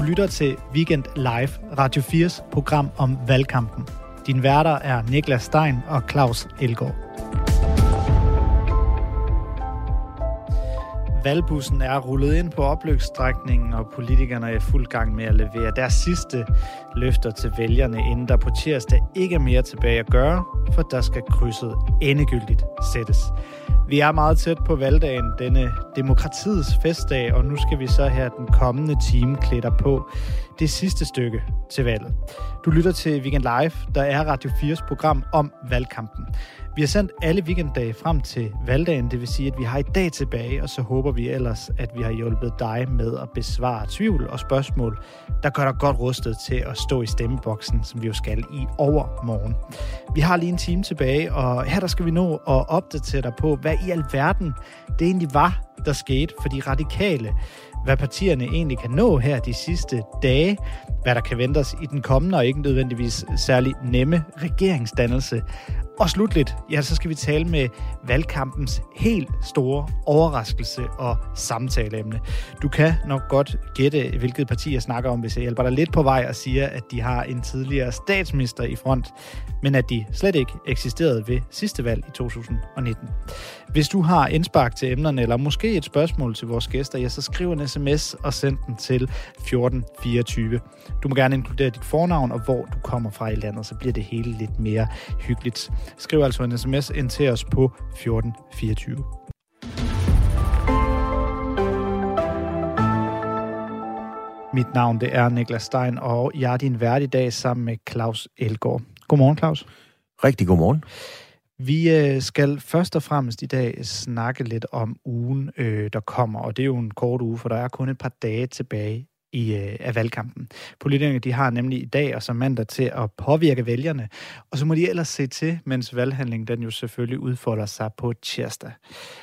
Du lytter til Weekend Live, Radio 4's program om valgkampen. Din værter er Niklas Stein og Claus Elgaard. Valgbussen er rullet ind på opløbsstrækningen, og politikerne er i fuld gang med at levere deres sidste løfter til vælgerne, inden der på tirsdag ikke er mere tilbage at gøre, for der skal krydset endegyldigt sættes. Vi er meget tæt på valgdagen, denne demokratiets festdag, og nu skal vi så her den kommende time klæder på det sidste stykke til valget. Du lytter til Weekend Live, der er Radio 4's program om valgkampen. Vi har sendt alle weekenddage frem til valgdagen, det vil sige, at vi har i dag tilbage, og så håber vi ellers, at vi har hjulpet dig med at besvare tvivl og spørgsmål, der gør dig godt rustet til at stå i stemmeboksen, som vi jo skal i overmorgen. Vi har lige en time tilbage, og her der skal vi nå at opdatere dig på, hvad i alverden det egentlig var, der skete for de radikale hvad partierne egentlig kan nå her de sidste dage, hvad der kan ventes i den kommende og ikke nødvendigvis særlig nemme regeringsdannelse. Og slutligt, ja, så skal vi tale med valgkampens helt store overraskelse og samtaleemne. Du kan nok godt gætte, hvilket parti jeg snakker om, hvis jeg hjælper dig lidt på vej og siger, at de har en tidligere statsminister i front, men at de slet ikke eksisterede ved sidste valg i 2019. Hvis du har indspark til emnerne, eller måske et spørgsmål til vores gæster, ja, så skriv en sms og send den til 1424. Du må gerne inkludere dit fornavn og hvor du kommer fra i landet, så bliver det hele lidt mere hyggeligt. Skriv altså en sms ind til os på 1424. Mit navn det er Niklas Stein, og jeg er din vært i dag sammen med Claus Elgaard. Godmorgen, Claus. Rigtig godmorgen. Vi øh, skal først og fremmest i dag snakke lidt om ugen, øh, der kommer, og det er jo en kort uge, for der er kun et par dage tilbage i øh, af valgkampen. Politikerne de har nemlig i dag og så mandag til at påvirke vælgerne, og så må de ellers se til, mens valghandlingen den jo selvfølgelig udfolder sig på tirsdag.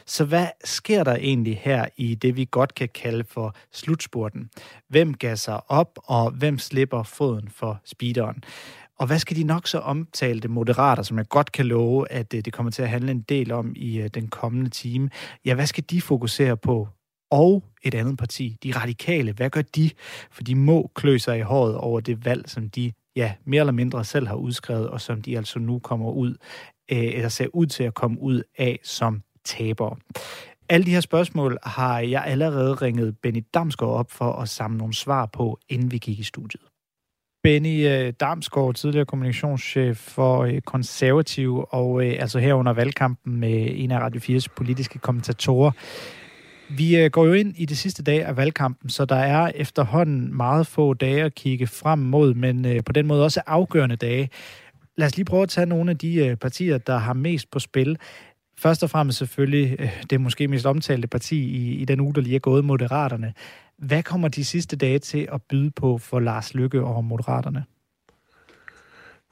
Så hvad sker der egentlig her i det, vi godt kan kalde for slutspurten? Hvem gasser op, og hvem slipper foden for speederen? Og hvad skal de nok så omtalte moderater, som jeg godt kan love, at øh, det kommer til at handle en del om i øh, den kommende time? Ja, hvad skal de fokusere på? Og et andet parti, de radikale, hvad gør de? For de må klø sig i håret over det valg, som de ja, mere eller mindre selv har udskrevet, og som de altså nu kommer ud, øh, eller ser ud til at komme ud af som tabere. Alle de her spørgsmål har jeg allerede ringet Benny Damsgaard op for at samle nogle svar på, inden vi gik i studiet. Benny øh, Damsgaard, tidligere kommunikationschef for øh, konservativ, og øh, altså her under valgkampen med en af Radio 4's politiske kommentatorer. Vi øh, går jo ind i de sidste dage af valgkampen, så der er efterhånden meget få dage at kigge frem mod, men øh, på den måde også afgørende dage. Lad os lige prøve at tage nogle af de øh, partier, der har mest på spil. Først og fremmest selvfølgelig det måske mest omtalte parti i, i den uge, der lige er gået, Moderaterne. Hvad kommer de sidste dage til at byde på for Lars Lykke og Moderaterne?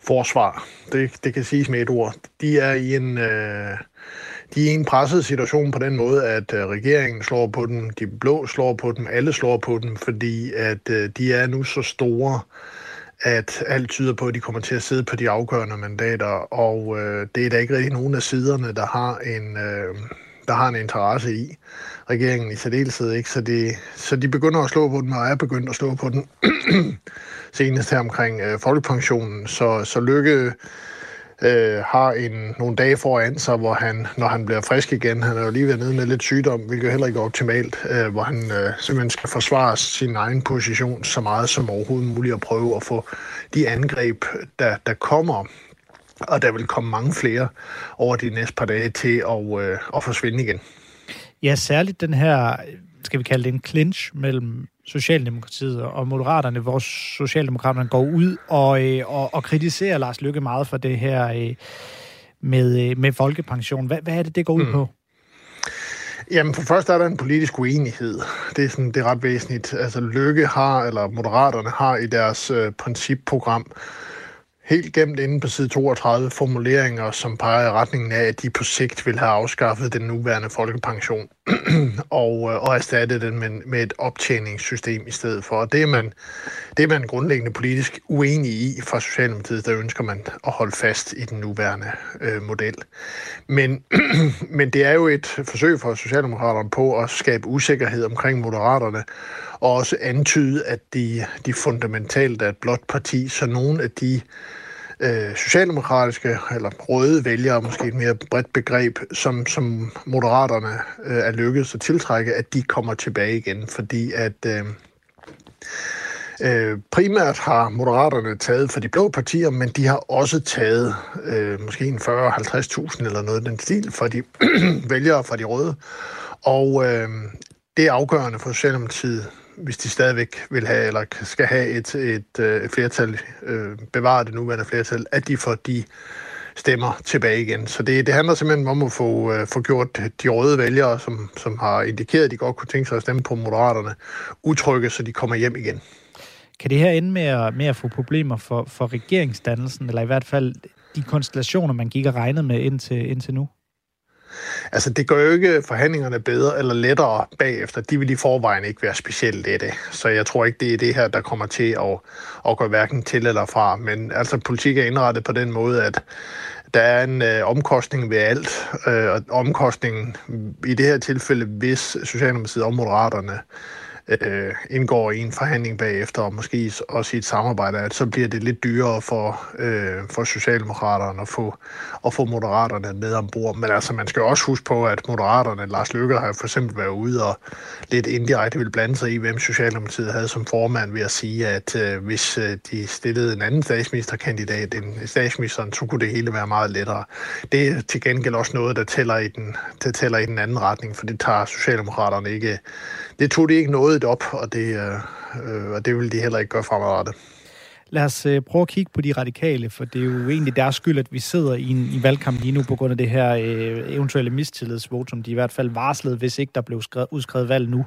Forsvar. Det, det kan siges med et ord. De er i en... Øh de er i en presset situation på den måde, at øh, regeringen slår på dem, de blå slår på dem, alle slår på dem, fordi at øh, de er nu så store, at alt tyder på, at de kommer til at sidde på de afgørende mandater, og øh, det er da ikke rigtig nogen af siderne, der har en, øh, der har en interesse i regeringen i særdeleshed, ikke? Så, de, så de begynder at slå på den, og er begyndt at slå på den senest her omkring øh, folkepensionen. Så, så Lykke øh, har en, nogle dage foran sig, hvor han, når han bliver frisk igen, han er jo lige ved nede med lidt sygdom, hvilket heller ikke er optimalt, øh, hvor han øh, simpelthen skal forsvare sin egen position så meget som overhovedet muligt at prøve at få de angreb, der, der kommer og der vil komme mange flere over de næste par dage til at, øh, at forsvinde igen. Ja, særligt den her, skal vi kalde det en clinch mellem Socialdemokratiet og Moderaterne, hvor Socialdemokraterne går ud og, øh, og, og kritiserer Lars Lykke meget for det her øh, med, øh, med folkepension. Hvad, hvad er det, det går ud mm. på? Jamen, for først er der en politisk uenighed. Det er, sådan, det er ret væsentligt. Altså, Lykke har, eller Moderaterne har i deres øh, principprogram helt gemt inde på side 32 formuleringer, som peger i retningen af, at de på sigt vil have afskaffet den nuværende folkepension og, øh, og erstattet den med, med et optjeningssystem i stedet for. Og det er, man, det er man grundlæggende politisk uenig i fra Socialdemokratiet, der ønsker man at holde fast i den nuværende øh, model. Men, men det er jo et forsøg for Socialdemokraterne på at skabe usikkerhed omkring moderaterne, og også antyde, at de, de fundamentalt er et blot parti, så nogle af de øh, socialdemokratiske eller røde vælgere, måske et mere bredt begreb, som, som moderaterne øh, er lykkedes at tiltrække, at de kommer tilbage igen, fordi at øh, øh, primært har moderaterne taget for de blå partier, men de har også taget øh, måske en 40-50.000 eller noget den stil for de vælgere fra de røde. Og øh, det er afgørende for Socialdemokratiet hvis de stadigvæk vil have, eller skal have et, et, øh, et flertal, øh, bevare det nuværende flertal, at de får de stemmer tilbage igen. Så det, det handler simpelthen om at få, øh, få gjort de røde vælgere, som, som har indikeret, at de godt kunne tænke sig at stemme på Moderaterne, utrygge, så de kommer hjem igen. Kan det her ende med at, med at få problemer for, for regeringsdannelsen, eller i hvert fald de konstellationer, man gik og regnede med indtil, indtil nu? Altså, det gør jo ikke forhandlingerne bedre eller lettere bagefter. De vil i forvejen ikke være specielt lette. Så jeg tror ikke, det er det her, der kommer til at, at gå hverken til eller fra. Men altså, politik er indrettet på den måde, at der er en øh, omkostning ved alt. Øh, og omkostningen i det her tilfælde, hvis Socialdemokratiet og Moderaterne øh, Øh, indgår i en forhandling bagefter, og måske også i et samarbejde, at så bliver det lidt dyrere for, øh, for Socialdemokraterne at få, at få Moderaterne med ombord. Men altså, man skal også huske på, at Moderaterne, Lars Løkke, har for eksempel været ude og lidt indirekte vil blande sig i, hvem Socialdemokratiet havde som formand ved at sige, at øh, hvis øh, de stillede en anden statsministerkandidat end statsministeren, så kunne det hele være meget lettere. Det er til gengæld også noget, der tæller i den, der tæller i den anden retning, for det tager Socialdemokraterne ikke det tog de ikke noget op, og det, øh, øh, og det vil de heller ikke gøre fremadrettet. Lad os øh, prøve at kigge på de radikale, for det er jo egentlig deres skyld, at vi sidder i en i valgkamp lige nu på grund af det her øh, eventuelle mistillidsvotum, de i hvert fald varslede, hvis ikke der blev skrevet, udskrevet valg nu.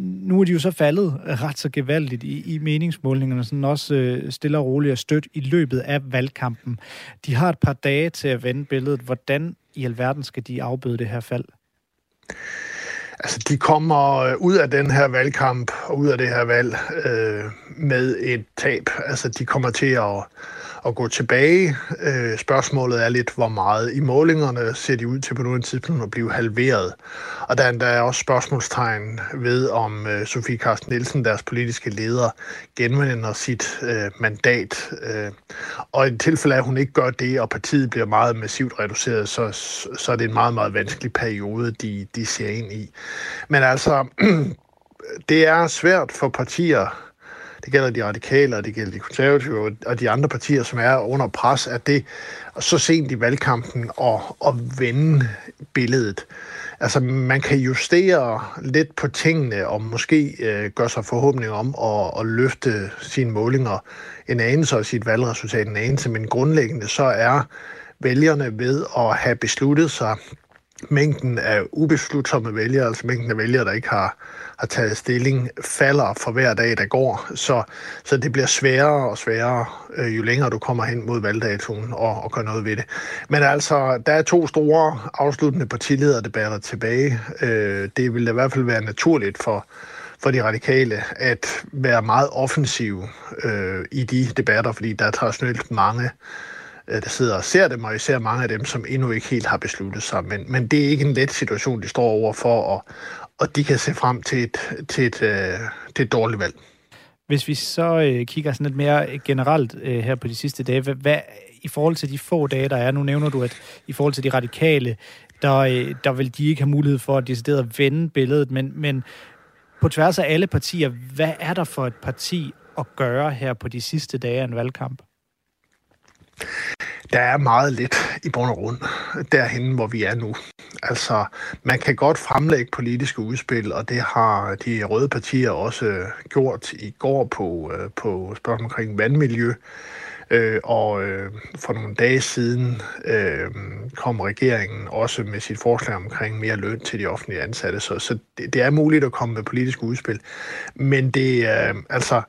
Nu er de jo så faldet ret så gevaldigt i, i meningsmålingerne, sådan også øh, stille og roligt og stødt i løbet af valgkampen. De har et par dage til at vende billedet. Hvordan i alverden skal de afbøde det her fald? Altså, de kommer øh, ud af den her valgkamp og ud af det her valg øh, med et tab. Altså, de kommer til at at gå tilbage. Øh, spørgsmålet er lidt, hvor meget i målingerne ser de ud til på nuværende tidspunkt at blive halveret. Og der er endda også spørgsmålstegn ved, om øh, Sofie Carsten Nielsen, deres politiske leder, genvender sit øh, mandat. Øh, og i tilfælde af, at hun ikke gør det, og partiet bliver meget massivt reduceret, så, så er det en meget, meget vanskelig periode, de, de ser ind i. Men altså, det er svært for partier, det gælder de radikale, og det gælder de konservative og de andre partier, som er under pres, at det så sent i valgkampen at, at vende billedet. Altså, man kan justere lidt på tingene, og måske øh, gøre sig forhåbning om at, at løfte sine målinger en anelse og sit valgresultat en anelse, men grundlæggende så er vælgerne ved at have besluttet sig mængden af ubeslutsomme vælgere, altså mængden af vælgere, der ikke har, har taget stilling, falder for hver dag, der går. Så, så det bliver sværere og sværere, øh, jo længere du kommer hen mod valgdatoen og, og gør noget ved det. Men altså, der er to store afsluttende partilederdebatter tilbage. Øh, det vil i hvert fald være naturligt for, for de radikale at være meget offensive øh, i de debatter, fordi der er traditionelt mange Øh, der sidder og ser dem, og især mange af dem, som endnu ikke helt har besluttet sig. Men, men det er ikke en let situation, de står over for, og, og de kan se frem til et, til et, øh, til et dårligt valg. Hvis vi så øh, kigger sådan lidt mere generelt øh, her på de sidste dage, hvad, hvad i forhold til de få dage, der er, nu nævner du, at i forhold til de radikale, der, øh, der vil de ikke have mulighed for at decideret at vende billedet, men, men på tværs af alle partier, hvad er der for et parti at gøre her på de sidste dage af en valgkamp? Der er meget lidt i bund og grund derhen, hvor vi er nu. Altså, man kan godt fremlægge politiske udspil, og det har de røde partier også øh, gjort i går på, øh, på spørgsmål omkring vandmiljø. Øh, og øh, for nogle dage siden øh, kom regeringen også med sit forslag omkring mere løn til de offentlige ansatte. Så, så det, det er muligt at komme med politiske udspil. Men det, øh, altså,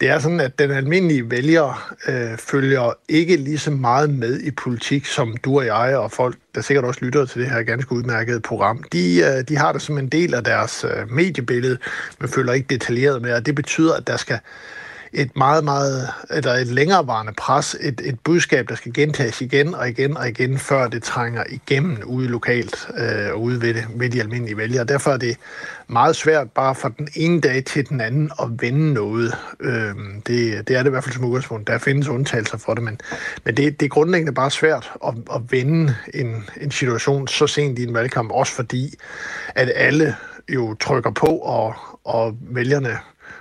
det er sådan, at den almindelige vælger øh, følger ikke lige så meget med i politik, som du og jeg og folk, der sikkert også lytter til det her ganske udmærkede program. De, øh, de har det som en del af deres øh, mediebillede, men følger ikke detaljeret med, og det betyder, at der skal et meget, meget, eller et længerevarende pres, et, et budskab, der skal gentages igen og igen og igen, før det trænger igennem ude lokalt øh, og ude ved, det, ved de almindelige vælgere. Derfor er det meget svært bare fra den ene dag til den anden at vende noget. Øh, det, det er det i hvert fald som udgangspunkt. Der findes undtagelser for det, men, men det, det er grundlæggende bare svært at, at vende en, en situation så sent i en valgkamp, også fordi at alle jo trykker på, og, og vælgerne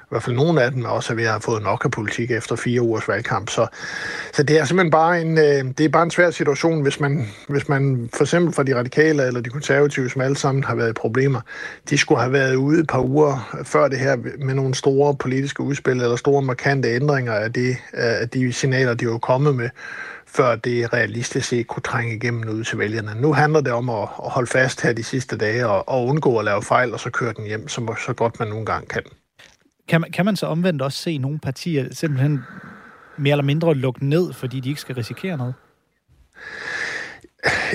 i hvert fald nogle af dem også er ved at have fået nok af politik efter fire ugers valgkamp. Så, så det er simpelthen bare en, øh, det er bare en svær situation, hvis man, hvis man for eksempel for de radikale eller de konservative, som alle sammen har været i problemer, de skulle have været ude et par uger før det her med nogle store politiske udspil eller store markante ændringer af, det, af de signaler, de var kommet med før det realistisk set kunne trænge igennem ud til vælgerne. Nu handler det om at, holde fast her de sidste dage og, og undgå at lave fejl, og så køre den hjem, så, så godt man nogle gange kan. Kan man, kan man så omvendt også se nogle partier simpelthen mere eller mindre lukke ned, fordi de ikke skal risikere noget?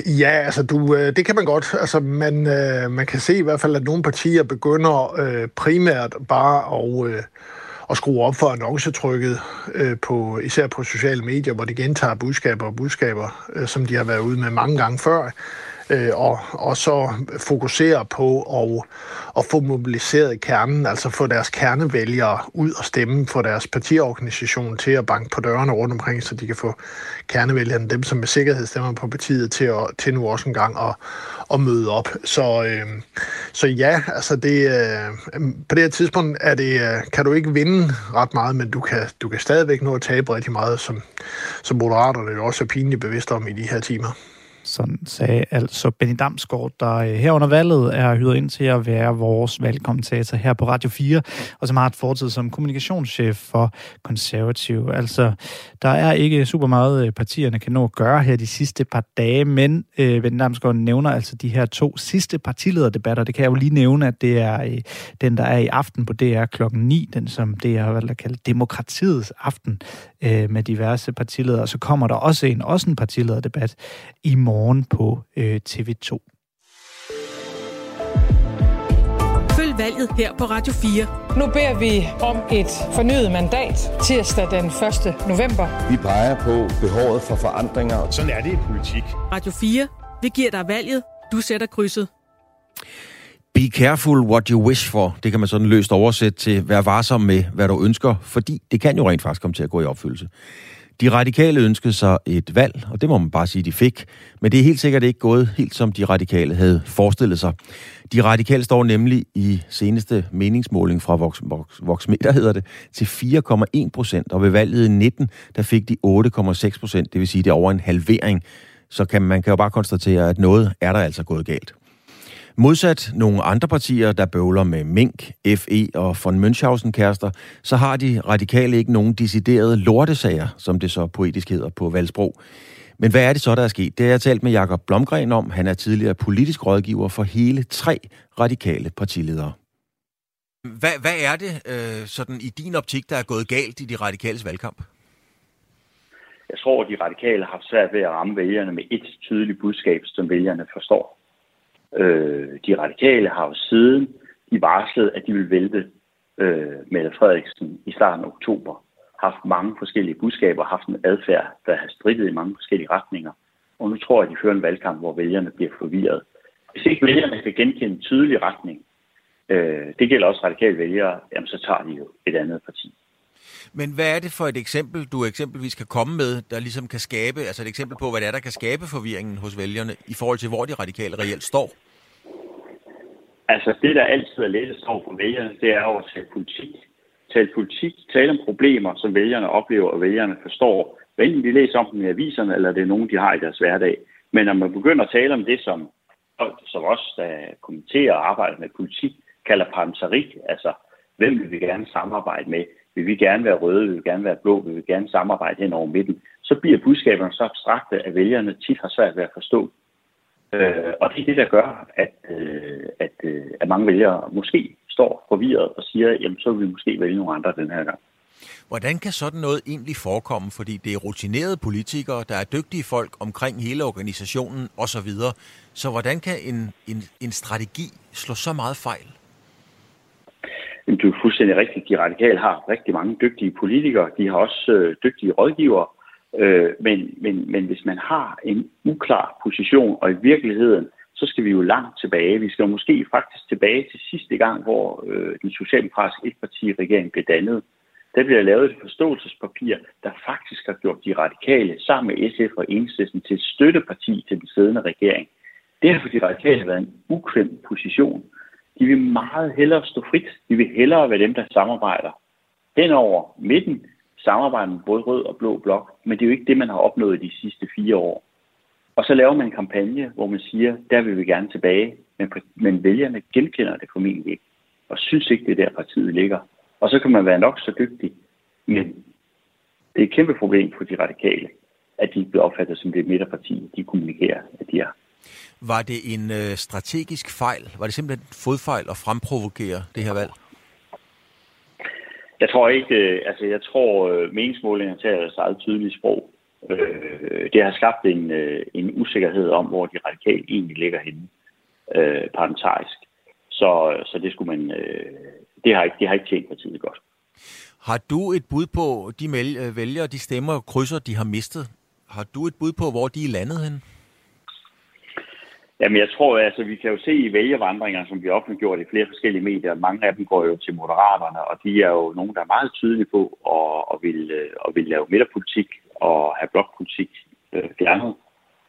Ja, altså du, øh, det kan man godt. Altså man, øh, man kan se i hvert fald, at nogle partier begynder øh, primært bare at, øh, at skrue op for annoncetrykket, øh, på, især på sociale medier, hvor de gentager budskaber og budskaber, øh, som de har været ude med mange gange før øh, og, og så fokusere på at, at få mobiliseret kernen, altså få deres kernevælgere ud og stemme, for deres partiorganisation til at banke på dørene rundt omkring, så de kan få kernevælgerne, dem som med sikkerhed stemmer på partiet, til, at, til nu også en gang at, at møde op. Så, øh, så ja, altså det, øh, på det her tidspunkt er det, øh, kan du ikke vinde ret meget, men du kan, du kan stadigvæk nå at tabe rigtig meget, som, som moderaterne jo også er pinligt bevidste om i de her timer. Sådan sagde altså Benny Damsgaard, der øh, her under valget er hyret ind til at være vores valgkommentator her på Radio 4, og som har et fortid som kommunikationschef for Konservativ. Altså, der er ikke super meget, øh, partierne kan nå at gøre her de sidste par dage, men øh, Benny Damsgaard nævner altså de her to sidste partilederdebatter. Det kan jeg jo lige nævne, at det er øh, den, der er i aften på DR klokken 9, den som det har valgt at kalde demokratiets aften øh, med diverse partiledere. Så kommer der også en, også en partilederdebat i morgen morgen på øh, TV2. Følg valget her på Radio 4. Nu beder vi om et fornyet mandat tirsdag den 1. november. Vi peger på behovet for forandringer. Sådan er det i politik. Radio 4. Vi giver dig valget. Du sætter krydset. Be careful what you wish for. Det kan man sådan løst oversætte til, vær varsom med, hvad du ønsker, fordi det kan jo rent faktisk komme til at gå i opfyldelse. De radikale ønskede sig et valg, og det må man bare sige, de fik. Men det er helt sikkert ikke gået helt som de radikale havde forestillet sig. De radikale står nemlig i seneste meningsmåling fra Vox, Vox, Voxmeter, hedder det, til 4,1 procent, og ved valget i 19, der fik de 8,6 procent, det vil sige, det er over en halvering. Så kan man kan jo bare konstatere, at noget er der altså gået galt. Modsat nogle andre partier, der bøvler med Mink, FE og von Münchhausen-kærester, så har de radikale ikke nogen deciderede lortesager, som det så poetisk hedder på Valsbro. Men hvad er det så, der er sket? Det har jeg talt med Jakob Blomgren om. Han er tidligere politisk rådgiver for hele tre radikale partiledere. Hvad, hvad er det øh, sådan i din optik, der er gået galt i de radikales valgkamp? Jeg tror, at de radikale har svært ved at ramme vælgerne med et tydeligt budskab, som vælgerne forstår. Øh, de radikale har jo siden de varslede, at de vil vælte øh, Mette Frederiksen i starten af oktober, haft mange forskellige budskaber, haft en adfærd, der har strittet i mange forskellige retninger. Og nu tror jeg, at de fører en valgkamp, hvor vælgerne bliver forvirret. Hvis ikke vælgerne kan genkende en tydelig retning, øh, det gælder også radikale vælgere, jamen så tager de jo et andet parti. Men hvad er det for et eksempel, du eksempelvis kan komme med, der ligesom kan skabe, altså et eksempel på, hvad det er, der kan skabe forvirringen hos vælgerne, i forhold til, hvor de radikale reelt står? Altså det, der altid er lettest over for vælgerne, det er over at tale politik. Tale politik, tale om problemer, som vælgerne oplever, og vælgerne forstår. Hvad enten de læser om dem i aviserne, eller det er nogen, de har i deres hverdag. Men når man begynder at tale om det, som som os, der kommenterer og arbejder med politik, kalder parlamentarik, altså hvem vil vi gerne samarbejde med? Vil vi gerne være røde? Vil vi gerne være blå? Vil vi gerne samarbejde hen over midten? Så bliver budskaberne så abstrakte, at vælgerne tit har svært ved at forstå. Øh, og det er det, der gør, at, øh, at, øh, at mange vælgere måske står forvirret og siger, jamen så vil vi måske vælge nogle andre den her gang. Hvordan kan sådan noget egentlig forekomme? Fordi det er rutinerede politikere, der er dygtige folk omkring hele organisationen osv. Så hvordan kan en, en, en strategi slå så meget fejl? Du er fuldstændig rigtigt. De radikale har rigtig mange dygtige politikere. De har også øh, dygtige rådgivere. Øh, men, men, men hvis man har en uklar position, og i virkeligheden, så skal vi jo langt tilbage. Vi skal måske faktisk tilbage til sidste gang, hvor øh, den socialdemokratiske etparti-regering blev dannet. Der bliver lavet et forståelsespapir, der faktisk har gjort de radikale sammen med SF og Enhedslisten til et støtteparti til den siddende regering. Det har for de radikale været en ukvem position. De vil meget hellere stå frit. De vil hellere være dem, der samarbejder. Henover midten samarbejder med både rød og blå blok, men det er jo ikke det, man har opnået de sidste fire år. Og så laver man en kampagne, hvor man siger, der vil vi gerne tilbage, men, men vælgerne genkender det formentlig ikke, og synes ikke, det er der partiet ligger. Og så kan man være nok så dygtig, men det er et kæmpe problem for de radikale, at de bliver opfattet som det midterparti, de kommunikerer, at de er. Var det en øh, strategisk fejl? Var det simpelthen en fodfejl at fremprovokere det her valg? Jeg tror ikke, øh, altså jeg tror, øh, meningsmålinger tager deres eget tydelige sprog. Øh, det har skabt en, øh, en usikkerhed om, hvor de radikale egentlig ligger henne øh, parlamentarisk. Så, så det skulle man, øh, det har ikke, det har ikke tjent partiet godt. Har du et bud på de øh, vælgere, de stemmer og krydser, de har mistet? Har du et bud på, hvor de er landet hen? Jamen, jeg tror, altså, vi kan jo se i vælgervandringer, som vi har offentliggjort i flere forskellige medier, mange af dem går jo til Moderaterne, og de er jo nogen, der er meget tydelige på at, at, vil, at vil lave midterpolitik og have blokpolitik øh, fjernet.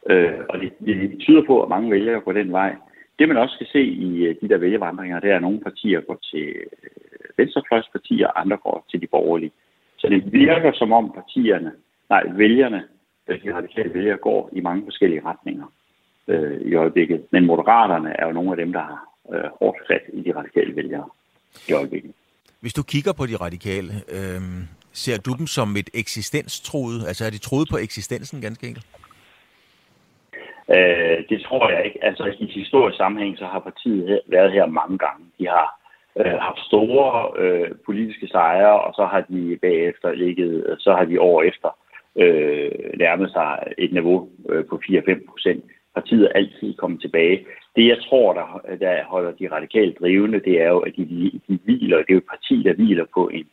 Øh, og det, det tyder på, at mange vælgere går den vej. Det man også kan se i øh, de der vælgervandringer, det er, at nogle partier går til øh, venstrefløjspartier, og andre går til de borgerlige. Så det virker som om partierne, nej, vælgerne, øh, de radikale vælgere, går i mange forskellige retninger øh, i øjeblikket. Men moderaterne er jo nogle af dem, der har øh, hårdt fat i de radikale vælgere i øjeblikket. Hvis du kigger på de radikale, øh, ser du dem som et eksistenstruet? Altså er de troet på eksistensen ganske enkelt? Øh, det tror jeg ikke. Altså i historisk sammenhæng, så har partiet været her mange gange. De har øh, haft store øh, politiske sejre, og så har de bagefter ligget, så har de år efter øh, nærmet sig et niveau øh, på 4-5 procent partiet altid komme tilbage. Det, jeg tror, der, der holder de radikalt drivende, det er jo, at de, de hviler, det er jo et parti, der hviler på en,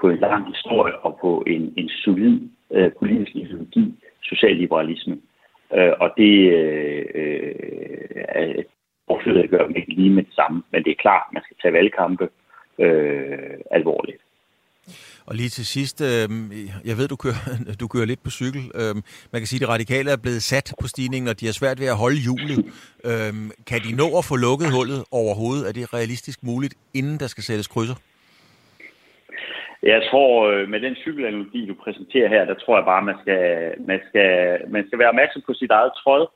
på en lang historie og på en, en solid øh, politisk ideologi, socialliberalisme. Øh, og det øh, øh, overflødigt gør man ikke lige med det samme, men det er klart, man skal tage valgkampe øh, alvorligt. Og lige til sidst, øh, jeg ved, du kører, du kører lidt på cykel. Øh, man kan sige, at de radikale er blevet sat på stigningen, og de har svært ved at holde hjulet. Øh, kan de nå at få lukket hullet overhovedet? Er det realistisk muligt, inden der skal sættes krydser? Jeg tror, øh, med den cykelanalogi, du præsenterer her, der tror jeg bare, man skal, man skal, man skal være opmærksom på sit eget tråd.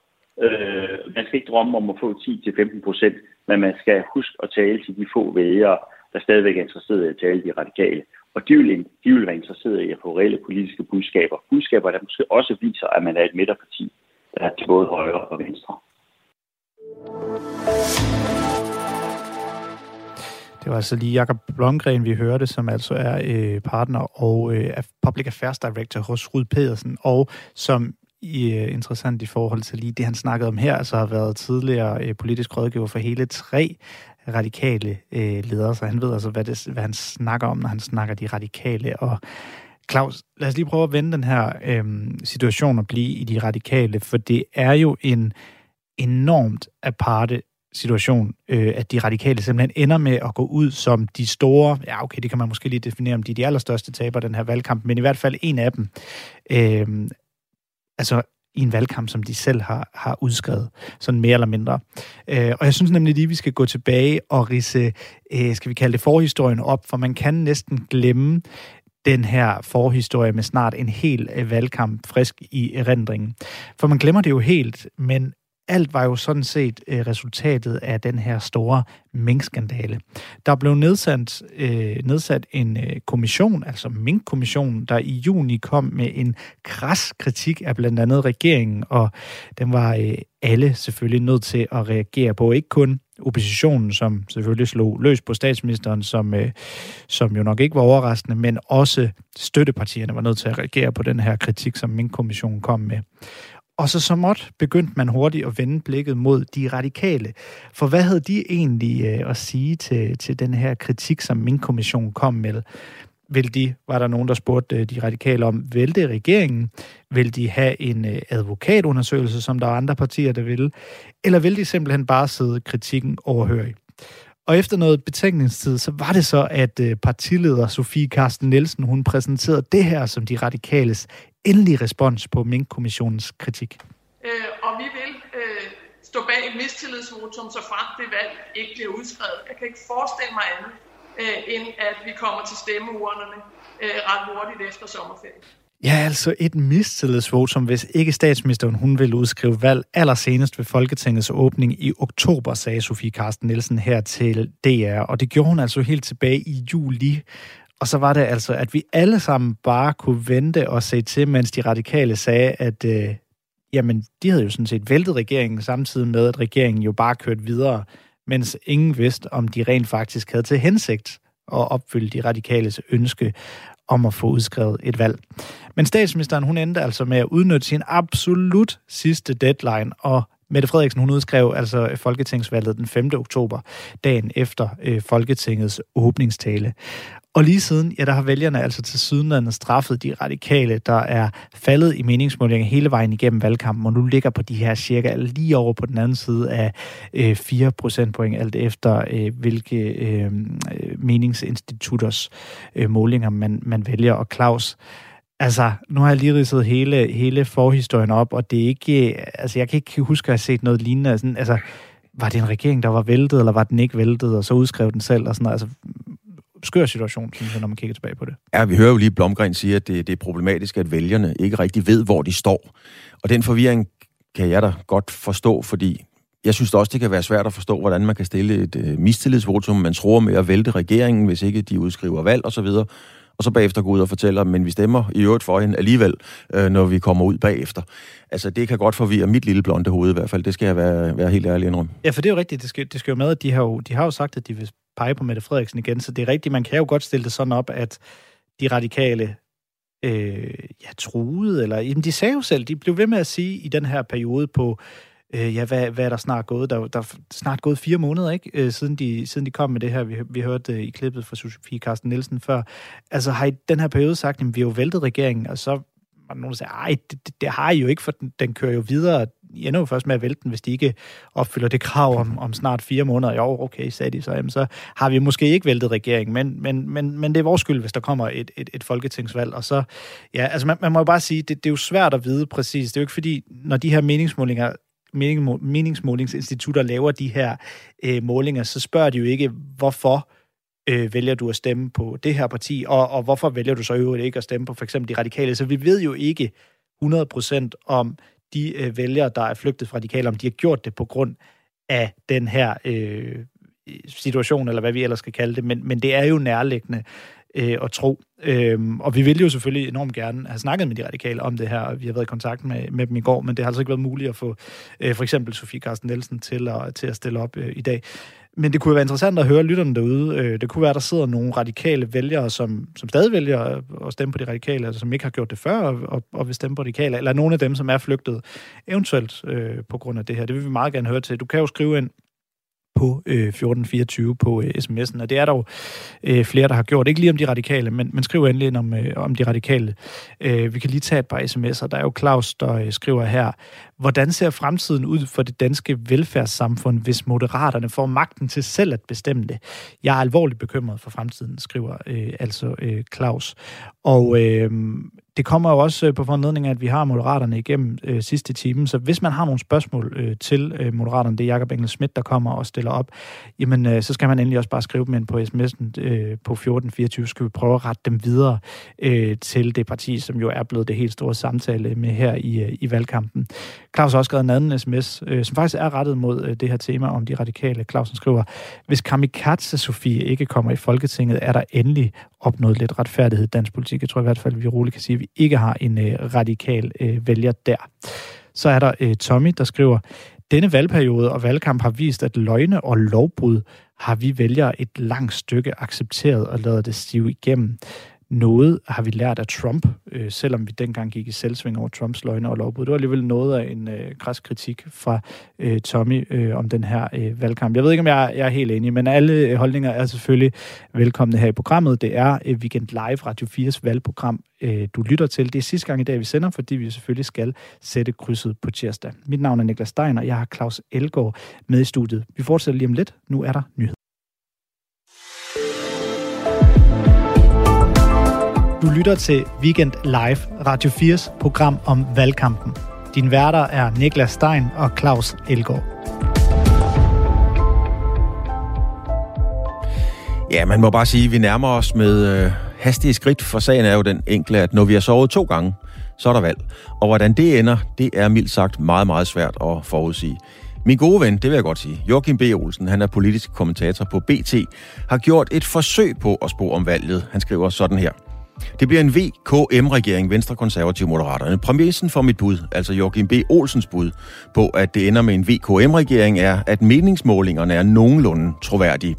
Øh, man skal ikke drømme om at få 10-15 procent, men man skal huske at tale til de få vælgere, der stadigvæk er interesseret i at tale de radikale. Og de vil, de vil være interesserede i at få reelle politiske budskaber. Budskaber, der måske også viser, at man er et midterparti, der er til både højre og venstre. Det var altså lige Jakob Blomgren, vi hørte, som altså er øh, partner og øh, Public Affairs Director hos Rud Pedersen, og som i, øh, interessant i forhold til lige det, han snakkede om her, altså har været tidligere øh, politisk rådgiver for hele tre radikale øh, ledere, så han ved altså, hvad, det, hvad han snakker om, når han snakker de radikale. Og Claus, lad os lige prøve at vende den her øh, situation og blive i de radikale, for det er jo en enormt aparte situation, øh, at de radikale simpelthen ender med at gå ud som de store, ja okay, det kan man måske lige definere, om de er de allerstørste taber den her valgkamp, men i hvert fald en af dem. Øh, altså i en valgkamp, som de selv har, har udskrevet, sådan mere eller mindre. Øh, og jeg synes nemlig lige, at vi skal gå tilbage og rise, øh, skal vi kalde det forhistorien op, for man kan næsten glemme den her forhistorie med snart en hel øh, valgkamp frisk i erindringen. For man glemmer det jo helt, men alt var jo sådan set øh, resultatet af den her store minkskandale. Der blev nedsat, øh, nedsat en øh, kommission, altså minkkommissionen, der i juni kom med en kras kritik af blandt andet regeringen, og den var øh, alle selvfølgelig nødt til at reagere på. Ikke kun oppositionen, som selvfølgelig slog løs på statsministeren, som, øh, som jo nok ikke var overraskende, men også støttepartierne var nødt til at reagere på den her kritik, som minkkommissionen kom med. Og så så måt begyndte man hurtigt at vende blikket mod de radikale. For hvad havde de egentlig øh, at sige til, til den her kritik, som min kommission kom med? Vil de, var der nogen, der spurgte øh, de radikale om, vælte regeringen? Vil de have en øh, advokatundersøgelse, som der er andre partier, der vil? Eller vil de simpelthen bare sidde kritikken overhørig? Og efter noget betænkningstid, så var det så, at øh, partileder Sofie Karsten Nielsen, hun præsenterede det her som de radikales endelige respons på Mink-kommissionens kritik. Øh, og vi vil øh, stå bag et mistillidsvotum, så frem det valg ikke bliver udskrevet. Jeg kan ikke forestille mig andet, øh, end at vi kommer til stemmeurnerne øh, ret hurtigt efter sommerferien. Ja, altså et mistillidsvotum, hvis ikke statsministeren hun vil udskrive valg allersenest ved Folketingets åbning i oktober, sagde Sofie Carsten Nielsen her til DR. Og det gjorde hun altså helt tilbage i juli. Og så var det altså, at vi alle sammen bare kunne vente og se til, mens de radikale sagde, at øh, jamen, de havde jo sådan set væltet regeringen, samtidig med, at regeringen jo bare kørte videre, mens ingen vidste, om de rent faktisk havde til hensigt at opfylde de radikales ønske om at få udskrevet et valg. Men statsministeren, hun endte altså med at udnytte sin absolut sidste deadline, og Mette Frederiksen, hun udskrev altså øh, Folketingsvalget den 5. oktober, dagen efter øh, Folketingets åbningstale. Og lige siden, ja, der har vælgerne altså til sydenlandet straffet de radikale, der er faldet i meningsmålinger hele vejen igennem valgkampen, og nu ligger på de her cirka lige over på den anden side af øh, 4 procentpoint, alt efter øh, hvilke øh, øh, meningsinstitutters øh, målinger man, man vælger. Og Claus, Altså, nu har jeg lige ridset hele, hele forhistorien op, og det er ikke... Øh, altså, jeg kan ikke huske at have set noget lignende. Sådan, altså, var det en regering, der var væltet, eller var den ikke væltet, og så udskrev den selv, og sådan noget. Altså, skør situation, synes jeg, når man kigger tilbage på det. Ja, vi hører jo lige Blomgren sige, at det, det er problematisk, at vælgerne ikke rigtig ved, hvor de står. Og den forvirring kan jeg da godt forstå, fordi jeg synes også, det kan være svært at forstå, hvordan man kan stille et øh, mistillidsvotum, man tror med at vælte regeringen, hvis ikke de udskriver valg osv., og og så bagefter gå ud og fortælle, men vi stemmer i øvrigt for hende alligevel, øh, når vi kommer ud bagefter. Altså, det kan godt forvirre mit lille blonde hoved i hvert fald. Det skal jeg være, være helt ærlig indrømme. Ja, for det er jo rigtigt. Det skal, det skal jo med, at de har jo, de har jo sagt, at de vil pege på Mette Frederiksen igen, så det er rigtigt. Man kan jo godt stille det sådan op, at de radikale øh, ja, truede, eller jamen, de sagde jo selv, de blev ved med at sige i den her periode på øh, ja, hvad, hvad er der snart gået? Der, der er snart gået fire måneder, ikke? Øh, siden, de, siden de kom med det her. Vi, vi hørte øh, i klippet fra Sofie Carsten Nielsen før. Altså har I den her periode sagt, at vi har jo væltet regeringen, og så var der nogen, der sagde, ej, det, det, det har I jo ikke, for den, den kører jo videre. I ender jo først med at vælte den, hvis de ikke opfylder det krav om, om snart fire måneder. Jo, okay, sagde de så. Jamen, så har vi måske ikke væltet regeringen, men, men, men, men det er vores skyld, hvis der kommer et, et, et folketingsvalg. Og så, ja, altså man, man må jo bare sige, det, det er jo svært at vide præcis. Det er jo ikke fordi, når de her meningsmålinger meningsmålingsinstitutter laver de her øh, målinger, så spørger de jo ikke, hvorfor øh, vælger du at stemme på det her parti, og, og hvorfor vælger du så øvrigt ikke at stemme på for eksempel de radikale. Så vi ved jo ikke 100% om de øh, vælgere, der er flygtet fra radikale, om de har gjort det på grund af den her øh, situation, eller hvad vi ellers skal kalde det, men, men det er jo nærliggende øh, og tro. Øhm, og vi ville jo selvfølgelig enormt gerne have snakket med de radikale om det her, vi har været i kontakt med, med dem i går, men det har altså ikke været muligt at få øh, for eksempel Sofie Carsten Nielsen til at, til at stille op øh, i dag. Men det kunne være interessant at høre lytterne derude. Øh, det kunne være, at der sidder nogle radikale vælgere, som, som stadig vælger at stemme på de radikale, altså som ikke har gjort det før og, og, og vil stemme på de radikale, eller nogle af dem, som er flygtet eventuelt øh, på grund af det her. Det vil vi meget gerne høre til. Du kan jo skrive ind på øh, 1424 på øh, sms'en, og det er der jo øh, flere, der har gjort. Ikke lige om de radikale, men, men skriv endelig ind om, øh, om de radikale. Øh, vi kan lige tage et par sms'er. Der er jo Claus, der øh, skriver her, hvordan ser fremtiden ud for det danske velfærdssamfund, hvis moderaterne får magten til selv at bestemme det? Jeg er alvorligt bekymret for fremtiden, skriver øh, altså øh, Claus. Og øh, det kommer jo også øh, på foranledning af, at vi har Moderaterne igennem øh, sidste time, så hvis man har nogle spørgsmål øh, til øh, Moderaterne, det er Jakob Engel Schmidt, der kommer og stiller op, jamen øh, så skal man endelig også bare skrive dem ind på sms'en øh, på 1424, skal vi prøve at rette dem videre øh, til det parti, som jo er blevet det helt store samtale med her i, øh, i valgkampen. Claus har også skrevet en anden sms, øh, som faktisk er rettet mod øh, det her tema om de radikale. Clausen skriver, hvis Kamikaze Sofie ikke kommer i Folketinget, er der endelig opnået lidt retfærdighed i dansk politik. Jeg tror i hvert fald, at vi roligt kan sige, at vi ikke har en øh, radikal øh, vælger der. Så er der øh, Tommy, der skriver, Denne valgperiode og valgkamp har vist, at løgne og lovbrud har vi vælgere et langt stykke accepteret og lavet det stive igennem. Noget har vi lært af Trump, øh, selvom vi dengang gik i selvsving over Trumps løgne og lovbrud. Det var alligevel noget af en øh, græs kritik fra øh, Tommy øh, om den her øh, valgkamp. Jeg ved ikke, om jeg, jeg er helt enig, men alle øh, holdninger er selvfølgelig velkomne her i programmet. Det er øh, Weekend Live, Radio 4's valgprogram, øh, du lytter til. Det er sidste gang i dag, vi sender, fordi vi selvfølgelig skal sætte krydset på tirsdag. Mit navn er Niklas Stein, og jeg har Claus Elgaard med i studiet. Vi fortsætter lige om lidt. Nu er der nyheder. Du lytter til Weekend Live, Radio 4's program om valgkampen. Din værter er Niklas Stein og Claus Elgaard. Ja, man må bare sige, at vi nærmer os med øh, hastige skridt, for sagen er jo den enkle, at når vi har sovet to gange, så er der valg. Og hvordan det ender, det er mildt sagt meget, meget svært at forudsige. Min gode ven, det vil jeg godt sige, Joachim B. Olsen, han er politisk kommentator på BT, har gjort et forsøg på at spå om valget. Han skriver sådan her. Det bliver en VKM-regering, Venstre, Konservative, Moderaterne. Præmissen for mit bud, altså Joachim B. Olsens bud, på at det ender med en VKM-regering, er, at meningsmålingerne er nogenlunde troværdige.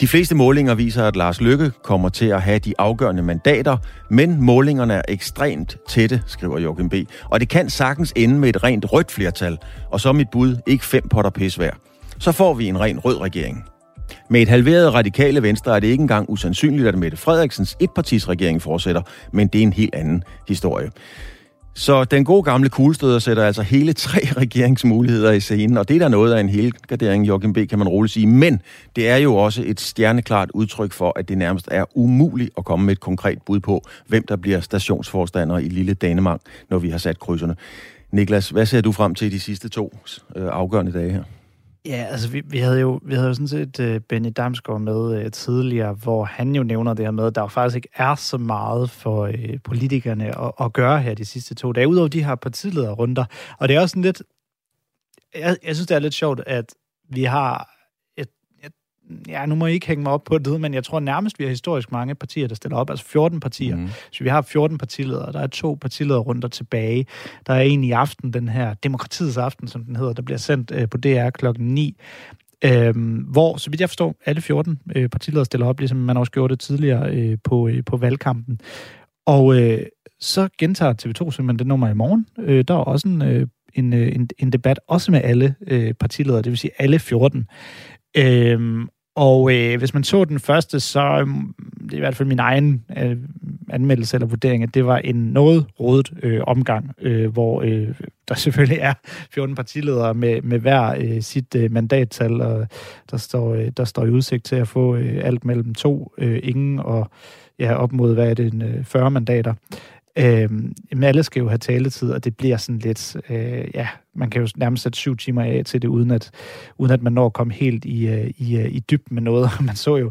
De fleste målinger viser, at Lars Lykke kommer til at have de afgørende mandater, men målingerne er ekstremt tætte, skriver Joachim B. Og det kan sagtens ende med et rent rødt flertal, og så mit bud ikke fem potter pis værd. Så får vi en ren rød regering. Med et halveret radikale venstre er det ikke engang usandsynligt, at Mette Frederiksens etpartisregering fortsætter, men det er en helt anden historie. Så den gode gamle kuglestøder sætter altså hele tre regeringsmuligheder i scenen, og det er der noget af en helgardering, Joachim B., kan man roligt sige. Men det er jo også et stjerneklart udtryk for, at det nærmest er umuligt at komme med et konkret bud på, hvem der bliver stationsforstander i lille Danemark, når vi har sat krydserne. Niklas, hvad ser du frem til de sidste to øh, afgørende dage her? Ja, altså vi, vi havde jo vi havde jo sådan set uh, Benny Damsgaard med uh, tidligere, hvor han jo nævner det her med, at der jo faktisk ikke er så meget for uh, politikerne at, at gøre her de sidste to dage, udover de her partilederrunder. Og det er også sådan lidt, jeg, jeg synes det er lidt sjovt, at vi har ja, nu må I ikke hænge mig op på det, men jeg tror nærmest, vi har historisk mange partier, der stiller op. Altså 14 partier. Mm. Så vi har 14 partiledere. Der er to partiledere runder tilbage. Der er en i aften, den her Demokratiets aften, som den hedder, der bliver sendt øh, på DR klokken 9. Øhm, hvor, så vidt jeg forstår, alle 14 øh, partiledere stiller op, ligesom man også gjorde det tidligere øh, på, øh, på valgkampen. Og øh, så gentager TV2 simpelthen det nummer i morgen. Øh, der er også en, øh, en, øh, en, en debat, også med alle øh, partiledere, det vil sige alle 14. Øhm, og øh, hvis man så den første, så øhm, det er i hvert fald min egen øh, anmeldelse eller vurdering, at det var en noget rodet øh, omgang, øh, hvor øh, der selvfølgelig er 14 partiledere med, med hver øh, sit øh, mandattal, og der står, øh, der står i udsigt til at få øh, alt mellem to, øh, ingen og ja, op mod, hvad er det, en, øh, 40 mandater. Øh, men alle skal jo have taletid, og det bliver sådan lidt, øh, ja, man kan jo nærmest sætte syv timer af til det, uden at, uden at man når at komme helt i, øh, i, øh, i dybden med noget. man så jo,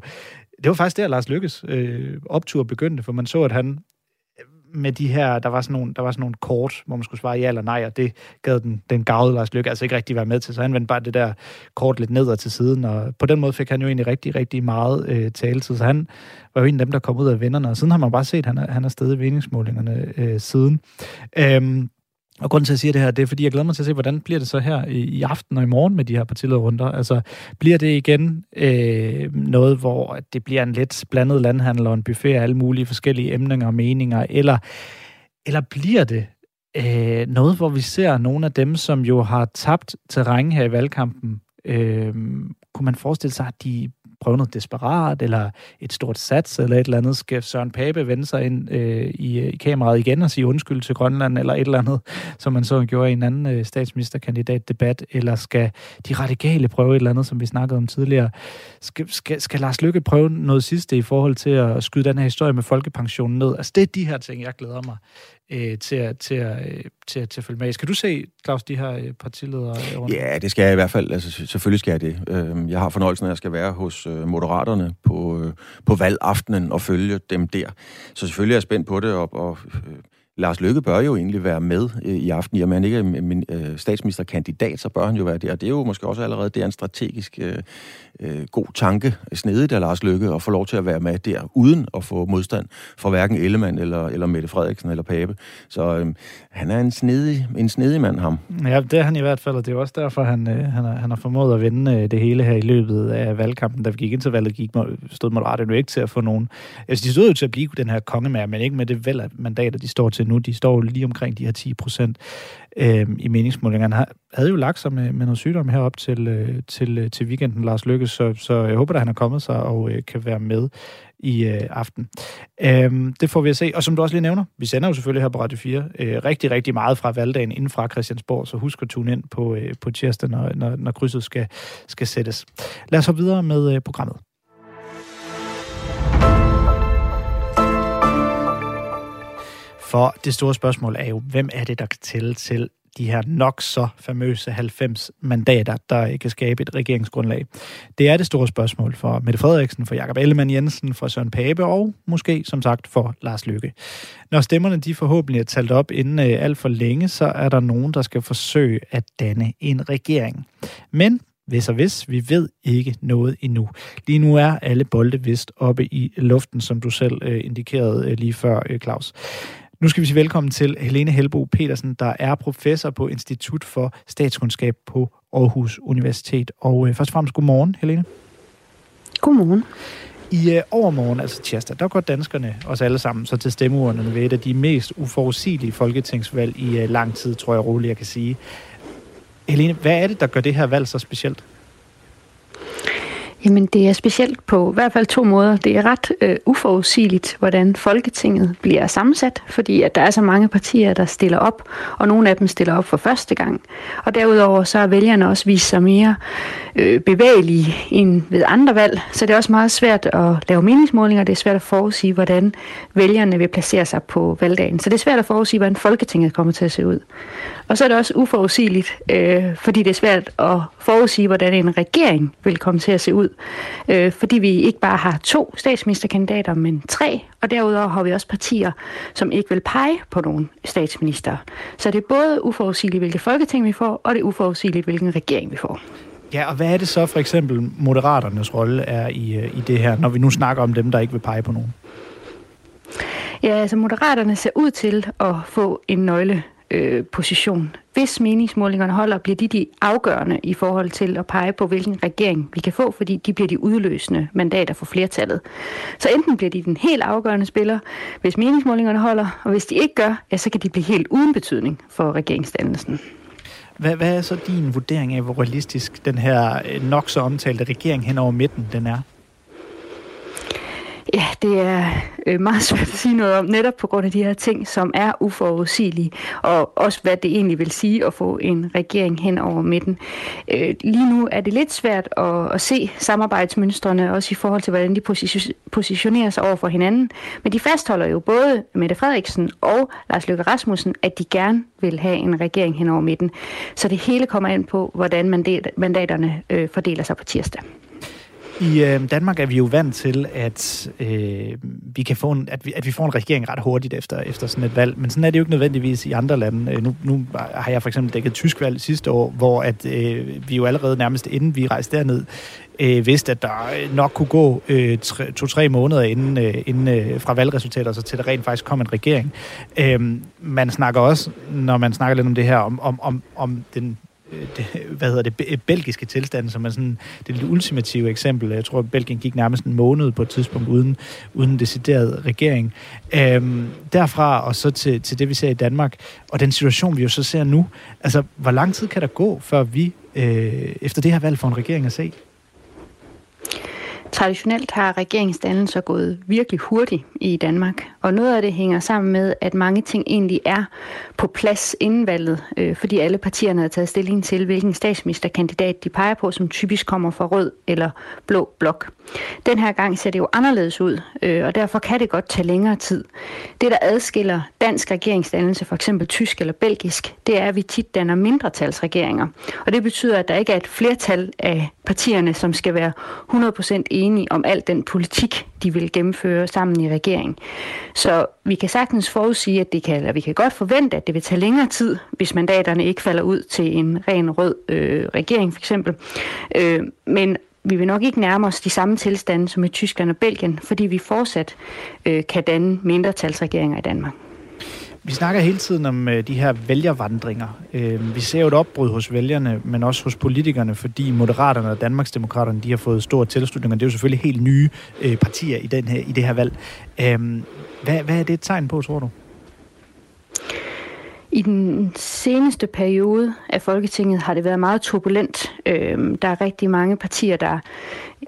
det var faktisk der, Lars Lykkes øh, optur begyndte, for man så, at han med de her, der var sådan nogle, der var sådan nogle kort, hvor man skulle svare ja eller nej, og det gad den, den gavede Lars Lykke altså ikke rigtig være med til, så han vendte bare det der kort lidt ned til siden, og på den måde fik han jo egentlig rigtig, rigtig meget øh, taletid, så han var jo en af dem, der kom ud af vennerne, og siden har man bare set, at han er, han er stedet i meningsmålingerne øh, siden. Øhm, og grunden til, at jeg siger det her, det er, fordi jeg glæder mig til at se, hvordan bliver det så her i, i aften og i morgen med de her partilederrunder. Altså, bliver det igen øh, noget, hvor det bliver en lidt blandet landhandel og en buffet af alle mulige forskellige emninger og meninger, eller, eller bliver det øh, noget, hvor vi ser nogle af dem, som jo har tabt terræn her i valgkampen, øh, kunne man forestille sig, at de prøve noget desperat, eller et stort sats, eller et eller andet. Skal Søren Pape vende sig ind øh, i, øh, i kameraet igen og sige undskyld til Grønland, eller et eller andet, som man så gjorde i en anden øh, statsministerkandidatdebat, eller skal de radikale prøve et eller andet, som vi snakkede om tidligere? Skal, skal, skal Lars Lykke prøve noget sidste i forhold til at skyde den her historie med folkepensionen ned? Altså, det er de her ting, jeg glæder mig øh, til, at, til, at, øh, til, at, til at følge med. Skal du se, Claus, de her øh, partiledere øh, rundt? Ja, det skal jeg i hvert fald. Altså, selvfølgelig skal jeg det. Øhm, jeg har fornøjelsen af, at jeg skal være hos øh, Moderaterne på, øh, på valgaftenen og følge dem der. Så selvfølgelig er jeg spændt på det, og, og øh, Lars Løkke bør jo egentlig være med øh, i aften, jamen han ikke er min, øh, statsministerkandidat, så bør han jo være der. Det er jo måske også allerede det er en strategisk øh, øh, god tanke, snedigt af Lars Løkke, at få lov til at være med der, uden at få modstand fra hverken Ellemann eller, eller Mette Frederiksen eller Pape. Så øh, han er en snedig, en snedig mand, ham. Ja, det er han i hvert fald, og det er også derfor, han, øh, han, har, han har formået at vende øh, det hele her i løbet af valgkampen. Da vi gik ind til valget, gik, stod Moderaterne jo ikke til at få nogen... Altså, de stod jo til at blive den her kongemær, men ikke med det vel af mandater, de står til nu. De står lige omkring de her 10 procent øh, i meningsmålingerne. Han havde jo lagt sig med, med noget sygdom herop til, øh, til, øh, til weekenden, Lars Lykke, så, så jeg håber, at han er kommet sig og øh, kan være med i øh, aften. Øh, det får vi at se. Og som du også lige nævner, vi sender jo selvfølgelig her på Radio 4 øh, rigtig, rigtig meget fra valgdagen inden fra Christiansborg, så husk at tune ind på, øh, på tirsdag, når, når, når krydset skal, skal sættes. Lad os hoppe videre med øh, programmet. For det store spørgsmål er jo, hvem er det, der kan tælle til de her nok så famøse 90 mandater, der kan skabe et regeringsgrundlag? Det er det store spørgsmål for Mette Frederiksen, for Jakob Ellemann Jensen, for Søren Pape og måske, som sagt, for Lars Lykke. Når stemmerne de forhåbentlig er talt op inden øh, alt for længe, så er der nogen, der skal forsøge at danne en regering. Men hvis og hvis. Vi ved ikke noget endnu. Lige nu er alle bolde vist oppe i luften, som du selv øh, indikerede øh, lige før, øh, Claus. Nu skal vi sige velkommen til Helene Helbo Petersen, der er professor på Institut for Statskundskab på Aarhus Universitet. Og øh, først og fremmest godmorgen, Helene. Godmorgen. I øh, overmorgen, altså tirsdag, der går danskerne, os alle sammen, så til stemmeurnerne ved et af de mest uforudsigelige folketingsvalg i øh, lang tid, tror jeg roligt, jeg kan sige. Helene, hvad er det, der gør det her valg så specielt? Jamen, det er specielt på i hvert fald to måder. Det er ret øh, uforudsigeligt, hvordan Folketinget bliver sammensat, fordi at der er så mange partier, der stiller op, og nogle af dem stiller op for første gang. Og derudover så er vælgerne også vist sig mere øh, bevægelige end ved andre valg, så det er også meget svært at lave meningsmålinger. Det er svært at forudsige, hvordan vælgerne vil placere sig på valgdagen. Så det er svært at forudsige, hvordan Folketinget kommer til at se ud. Og så er det også uforudsigeligt, øh, fordi det er svært at forudsige, hvordan en regering vil komme til at se ud. Øh, fordi vi ikke bare har to statsministerkandidater, men tre. Og derudover har vi også partier, som ikke vil pege på nogen statsminister. Så det er både uforudsigeligt, hvilket folketing vi får, og det er uforudsigeligt, hvilken regering vi får. Ja, og hvad er det så for eksempel Moderaternes rolle er i, øh, i det her, når vi nu snakker om dem, der ikke vil pege på nogen? Ja, altså Moderaterne ser ud til at få en nøgle øh, position. Hvis meningsmålingerne holder, bliver de de afgørende i forhold til at pege på, hvilken regering vi kan få, fordi de bliver de udløsende mandater for flertallet. Så enten bliver de den helt afgørende spiller, hvis meningsmålingerne holder, og hvis de ikke gør, ja, så kan de blive helt uden betydning for regeringsdannelsen. Hvad, hvad er så din vurdering af, hvor realistisk den her øh, nok så omtalte regering hen over midten den er? Ja, det er øh, meget svært at sige noget om, netop på grund af de her ting, som er uforudsigelige, og også hvad det egentlig vil sige at få en regering hen over midten. Øh, lige nu er det lidt svært at, at se samarbejdsmønstrene, også i forhold til, hvordan de positionerer sig over for hinanden, men de fastholder jo både Mette Frederiksen og Lars Løkke Rasmussen, at de gerne vil have en regering hen over midten. Så det hele kommer ind på, hvordan mandaterne øh, fordeler sig på tirsdag. I øh, Danmark er vi jo vant til, at, øh, vi kan få en, at, vi, at vi får en regering ret hurtigt efter, efter sådan et valg, men sådan er det jo ikke nødvendigvis i andre lande. Øh, nu, nu har jeg for eksempel dækket tysk valg sidste år, hvor at, øh, vi jo allerede nærmest inden vi rejste derned, øh, vidste, at der øh, nok kunne gå øh, to-tre måneder inden, øh, inden øh, fra valgresultater, så til der rent faktisk kom en regering. Øh, man snakker også, når man snakker lidt om det her, om, om, om, om den Øh, hvad hedder det, belgiske tilstand, som er sådan det lidt ultimative eksempel. Jeg tror, at Belgien gik nærmest en måned på et tidspunkt uden, uden en decideret regering. Øhm, derfra og så til, til det, vi ser i Danmark, og den situation, vi jo så ser nu. Altså, hvor lang tid kan der gå, før vi øh, efter det her valg får en regering at se? Traditionelt har regeringsdannelser gået virkelig hurtigt i Danmark, og noget af det hænger sammen med, at mange ting egentlig er på plads inden valget, øh, fordi alle partierne har taget stilling til, hvilken statsministerkandidat de peger på, som typisk kommer fra rød eller blå blok. Den her gang ser det jo anderledes ud, øh, og derfor kan det godt tage længere tid. Det, der adskiller dansk regeringsdannelse, for eksempel tysk eller belgisk, det er, at vi tit danner mindretalsregeringer. Og det betyder, at der ikke er et flertal af partierne, som skal være 100% enige om al den politik, de vil gennemføre sammen i regeringen. Så vi kan sagtens forudsige, at det kan, eller vi kan godt forvente, at det vil tage længere tid, hvis mandaterne ikke falder ud til en ren rød øh, regering for eksempel. Øh, men vi vil nok ikke nærme os de samme tilstande som i Tyskland og Belgien, fordi vi fortsat øh, kan danne mindretalsregeringer i Danmark. Vi snakker hele tiden om øh, de her vælgervandringer. Øh, vi ser jo et opbrud hos vælgerne, men også hos politikerne, fordi Moderaterne og Danmarksdemokraterne de har fået stor tilslutning, og det er jo selvfølgelig helt nye øh, partier i, den her, i det her valg. Hvad, hvad er det et tegn på, tror du? I den seneste periode af Folketinget har det været meget turbulent. Øh, der er rigtig mange partier, der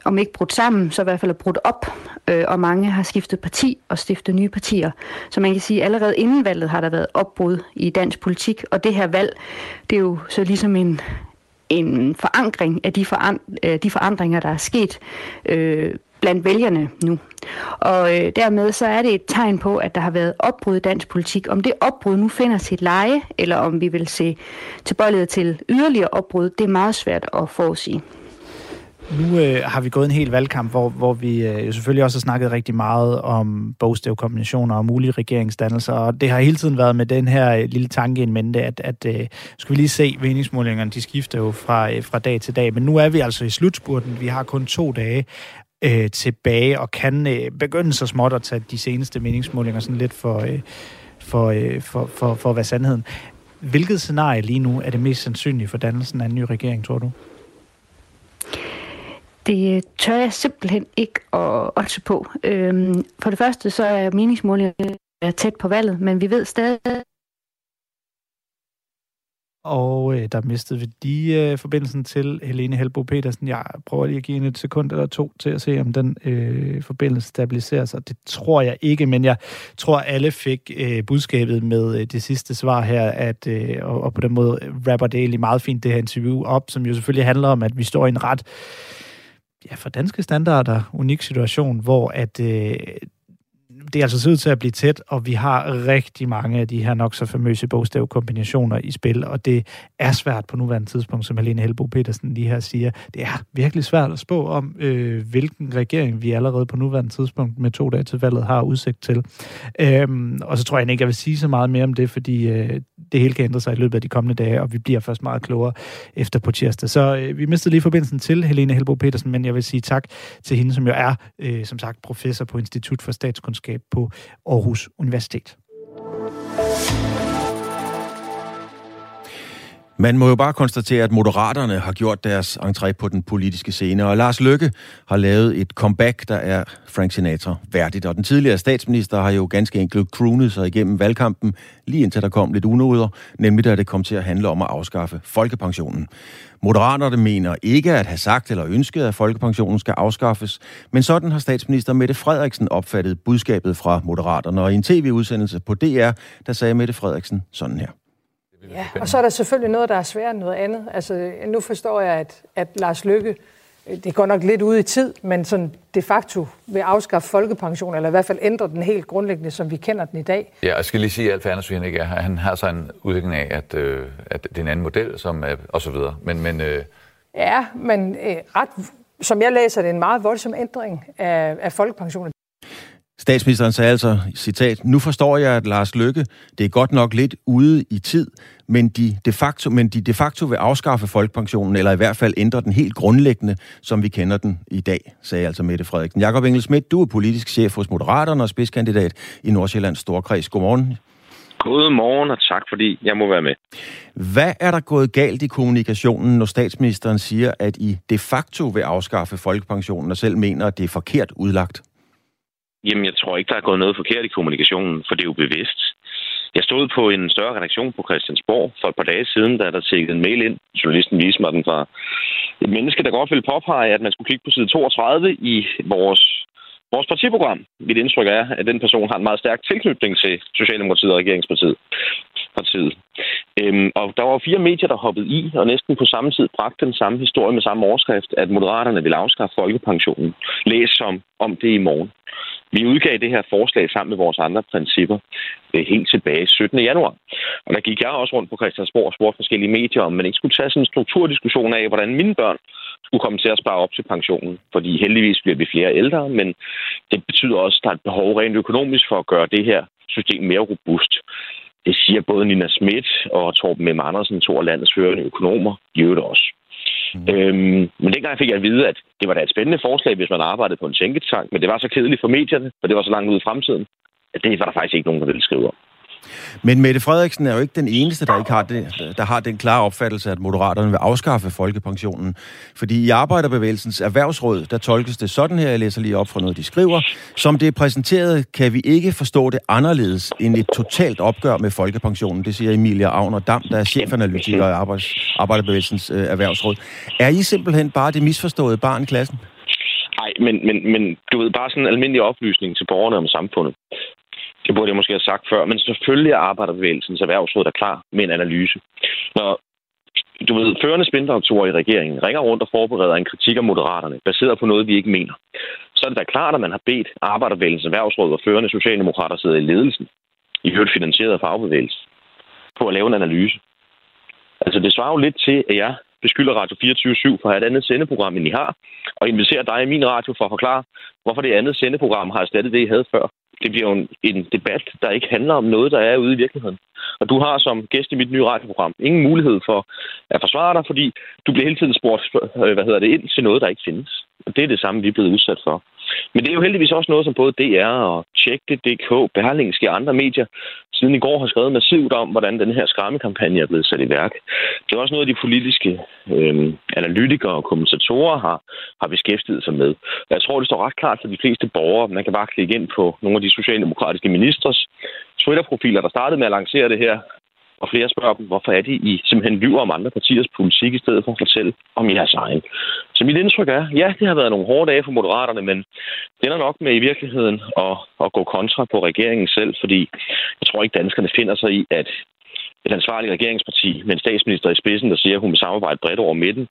om ikke brudt sammen, så i hvert fald er brudt op, øh, og mange har skiftet parti og stiftet nye partier. Så man kan sige, at allerede inden valget har der været opbrud i dansk politik, og det her valg, det er jo så ligesom en, en forankring af de, øh, de forandringer, der er sket øh, blandt vælgerne nu. Og øh, dermed så er det et tegn på, at der har været opbrud i dansk politik. Om det opbrud nu finder sit leje, eller om vi vil se tilbøjelighed til yderligere opbrud, det er meget svært at forudsige. Nu øh, har vi gået en hel valgkamp, hvor, hvor vi øh, jo selvfølgelig også har snakket rigtig meget om bogstavkombinationer og mulige regeringsdannelser, og det har hele tiden været med den her øh, lille tanke in mente, at, at øh, skal vi lige se, meningsmålingerne de skifter jo fra, øh, fra dag til dag, men nu er vi altså i slutspurten, vi har kun to dage, øh, tilbage og kan øh, begynde så småt at tage de seneste meningsmålinger sådan lidt for, øh, for, øh, for, for, for at være sandheden. Hvilket scenarie lige nu er det mest sandsynlige for dannelsen af en ny regering, tror du? Det tør jeg simpelthen ikke at også på. Øhm, for det første så er meningsmålingerne tæt på valget, men vi ved stadig, og øh, der mistede vi lige øh, forbindelsen til Helene Helbo Petersen. Jeg prøver lige at give hende et sekund eller to til at se, om den øh, forbindelse stabiliserer sig. Det tror jeg ikke, men jeg tror, alle fik øh, budskabet med øh, det sidste svar her, at, øh, og, og på den måde rapper det egentlig meget fint det her interview op, som jo selvfølgelig handler om, at vi står i en ret ja, for danske standarder unik situation, hvor at øh, det er altså ser ud til at blive tæt, og vi har rigtig mange af de her nok så famøse bogstavkombinationer i spil, og det er svært på nuværende tidspunkt, som Helene Helbo Petersen lige her siger. Det er virkelig svært at spå om, øh, hvilken regering vi allerede på nuværende tidspunkt med to dage til valget har udsigt til. Øhm, og så tror jeg ikke, jeg vil sige så meget mere om det, fordi øh, det hele kan ændre sig i løbet af de kommende dage, og vi bliver først meget klogere efter på tirsdag. Så øh, vi mistede lige forbindelsen til Helene Helbo Petersen, men jeg vil sige tak til hende, som jo er, øh, som sagt, professor på Institut for Statskundskab på Aarhus Universitet. Man må jo bare konstatere, at Moderaterne har gjort deres entré på den politiske scene, og Lars Løkke har lavet et comeback, der er Frank Sinatra værdigt. Og den tidligere statsminister har jo ganske enkelt croonet sig igennem valgkampen, lige indtil der kom lidt unoder, nemlig da det kom til at handle om at afskaffe folkepensionen. Moderaterne mener ikke at have sagt eller ønsket, at folkepensionen skal afskaffes, men sådan har statsminister Mette Frederiksen opfattet budskabet fra Moderaterne. Og i en tv-udsendelse på DR, der sagde Mette Frederiksen sådan her. Ja, og så er der selvfølgelig noget, der er sværere end noget andet. Altså, nu forstår jeg, at, at Lars Lykke, øh, det går nok lidt ud i tid, men sådan de facto vil afskaffe folkepension, eller i hvert fald ændre den helt grundlæggende, som vi kender den i dag. Ja, jeg skal lige sige, at Alf Andersen ikke er Han har så en udvikling af, at, øh, at det er en anden model, som er, og så videre. Men, men, øh... Ja, men øh, ret, som jeg læser, det er en meget voldsom ændring af, af folkepensionen. Statsministeren sagde altså, citat, nu forstår jeg, at Lars Lykke, det er godt nok lidt ude i tid, men de de facto, men de de facto vil afskaffe folkepensionen, eller i hvert fald ændre den helt grundlæggende, som vi kender den i dag, sagde altså Mette Frederiksen. Jakob Engelsmidt, du er politisk chef hos Moderaterne og spidskandidat i Nordsjællands Storkreds. Godmorgen. Godmorgen, og tak fordi jeg må være med. Hvad er der gået galt i kommunikationen, når statsministeren siger, at I de facto vil afskaffe folkepensionen, og selv mener, at det er forkert udlagt? Jamen, jeg tror ikke, der er gået noget forkert i kommunikationen, for det er jo bevidst. Jeg stod på en større redaktion på Christiansborg for et par dage siden, da der tækkede en mail ind. Journalisten viste mig den fra et menneske, der godt ville påpege, at man skulle kigge på side 32 i vores, vores partiprogram. Mit indtryk er, at den person har en meget stærk tilknytning til Socialdemokratiet og Regeringspartiet partiet. Øhm, og der var fire medier, der hoppede i, og næsten på samme tid bragte den samme historie med samme overskrift, at Moderaterne vil afskaffe folkepensionen. Læs som om det i morgen. Vi udgav det her forslag sammen med vores andre principper øh, helt tilbage 17. januar. Og der gik jeg også rundt på Christiansborg og spurgte forskellige medier, om man ikke skulle tage sådan en strukturdiskussion af, hvordan mine børn skulle komme til at spare op til pensionen. Fordi heldigvis bliver vi flere ældre, men det betyder også, at der er et behov rent økonomisk for at gøre det her system mere robust. Det siger både Nina Schmidt og Torben M. Andersen, to af landets førende økonomer, i øvrigt også. Mm. Øhm, men dengang fik jeg at vide, at det var da et spændende forslag, hvis man arbejdede på en tænketank, men det var så kedeligt for medierne, for det var så langt ude i fremtiden, at det var der faktisk ikke nogen, der ville skrive om. Men Mette Frederiksen er jo ikke den eneste, der ikke har, det, der har den klare opfattelse, at Moderaterne vil afskaffe folkepensionen. Fordi i Arbejderbevægelsens erhvervsråd, der tolkes det sådan her, jeg læser lige op fra noget, de skriver. Som det er præsenteret, kan vi ikke forstå det anderledes end et totalt opgør med folkepensionen. Det siger Emilia Agner Dam, der er chefanalytiker i Arbejderbevægelsens øh, erhvervsråd. Er I simpelthen bare det misforståede barn i klassen? Nej, men, men, men du ved, bare sådan en almindelig oplysning til borgerne om samfundet. Det burde jeg måske have sagt før, men selvfølgelig er Arbejderbevægelsens erhvervsråd der klar med en analyse. Når du ved, førende spindoktorer i regeringen ringer rundt og forbereder en kritik af moderaterne, baseret på noget, vi ikke mener, så er det da klart, at man har bedt Arbejderbevægelsens erhvervsråd og førende socialdemokrater sidder i ledelsen, i hørt finansieret af fagbevægelsen, på at lave en analyse. Altså, det svarer jo lidt til, at jeg beskylder Radio 24 for at have et andet sendeprogram, end I har, og inviterer dig i min radio for at forklare, hvorfor det andet sendeprogram har erstattet det, I havde før det bliver jo en, en debat, der ikke handler om noget, der er ude i virkeligheden. Og du har som gæst i mit nye radioprogram ingen mulighed for at forsvare dig, fordi du bliver hele tiden spurgt, øh, hvad hedder det, ind til noget, der ikke findes. Og det er det samme, vi er blevet udsat for. Men det er jo heldigvis også noget, som både DR og Tjek.dk, Berlingske og andre medier siden i går har skrevet massivt om, hvordan den her skræmmekampagne er blevet sat i værk. Det er også noget, de politiske øh, analytikere og kommentatorer har, har beskæftiget sig med. Jeg tror, det står ret klart for de fleste borgere. Man kan bare klikke ind på nogle af de socialdemokratiske ministers Twitter-profiler, der startede med at lancere det her og flere spørger dem, hvorfor er det, I simpelthen lyver om andre partiers politik, i stedet for at fortælle om jeres egen. Så mit indtryk er, ja, det har været nogle hårde dage for Moderaterne, men det er nok med i virkeligheden at, at gå kontra på regeringen selv, fordi jeg tror ikke, danskerne finder sig i, at et ansvarligt regeringsparti med en statsminister i spidsen, der siger, at hun vil samarbejde bredt over midten,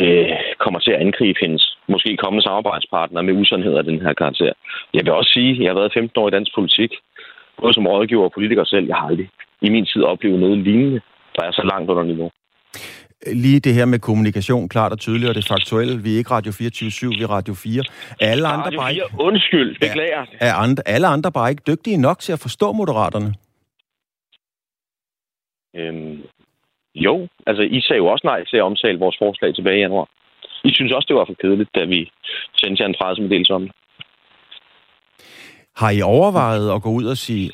øh, kommer til at angribe hendes måske kommende samarbejdspartner med usandheder af den her karakter. Jeg vil også sige, at jeg har været 15 år i dansk politik, både som rådgiver og politiker selv. Jeg har aldrig i min tid oplevet noget lignende, der er så langt under niveau. Lige det her med kommunikation, klart og tydeligt, og det faktuelle. Vi er ikke Radio 24 vi er Radio 4. Er alle Radio andre bare ikke... Undskyld, beklager. Er, er andre, alle andre bare ikke dygtige nok til at forstå moderaterne? Øhm, jo, altså I sagde jo også nej til at omtale vores forslag tilbage i januar. I synes også, det var for kedeligt, da vi sendte jer en pressemeddelelse om det. Har I overvejet at gå ud og sige,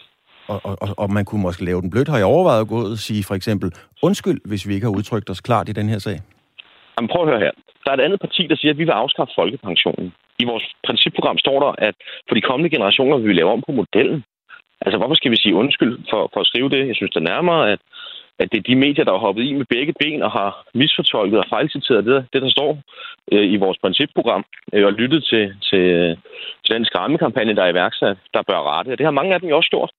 og, og, og man kunne måske lave den blødt, har I overvejet at gå ud og sige for eksempel, undskyld, hvis vi ikke har udtrykt os klart i den her sag? Jamen prøv at høre her. Der er et andet parti, der siger, at vi vil afskaffe folkepensionen. I vores principprogram står der, at for de kommende generationer vil vi lave om på modellen. Altså, hvorfor skal vi sige undskyld for, for at skrive det? Jeg synes det nærmere, at at det er de medier, der har hoppet i med begge ben og har misfortolket og fejlciteret det, det der står øh, i vores principprogram, øh, og lyttet til, til, til den skræmmekampagne, der er iværksat, der bør rette. Og det har mange af dem jo også gjort.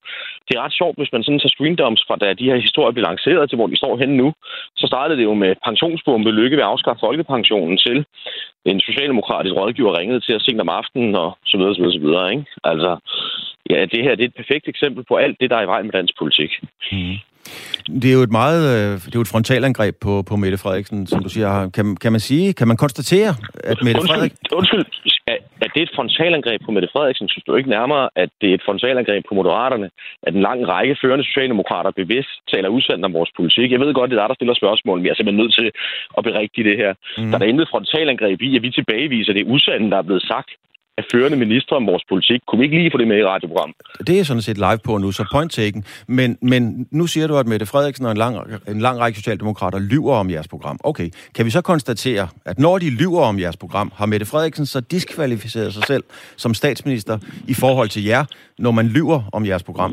Det er ret sjovt, hvis man sådan tager screendoms fra, da de her historier blev lanceret til, hvor de står henne nu. Så startede det jo med pensionsbombe lykke ved at afskaffe folkepensionen til en socialdemokratisk rådgiver ringede til os sent om aftenen og så videre, så videre, så videre. Ikke? Altså, ja, det her det er et perfekt eksempel på alt det, der er i vej med dansk politik. Mm. Det er jo et meget, øh, det er jo et frontalangreb på, på Mette Frederiksen, som du siger. Kan, kan man sige, kan man konstatere, at Mette Frederiksen... Undskyld, er, er det et frontalangreb på Mette Frederiksen? Synes du ikke nærmere, at det er et frontalangreb på Moderaterne, at en lang række førende socialdemokrater bevidst taler udsendt om vores politik? Jeg ved godt, det er der, der stiller spørgsmål, men jeg er simpelthen nødt til at berigtige det her. Mm. Der er der intet frontalangreb i, at vi tilbageviser det usande, der er blevet sagt af førende ministre om vores politik. Kunne vi ikke lige få det med i radioprogrammet? Det er sådan set live på nu, så point taken. Men, men nu siger du, at Mette Frederiksen og en lang, en lang række socialdemokrater lyver om jeres program. Okay, kan vi så konstatere, at når de lyver om jeres program, har Mette Frederiksen så diskvalificeret sig selv som statsminister i forhold til jer, når man lyver om jeres program?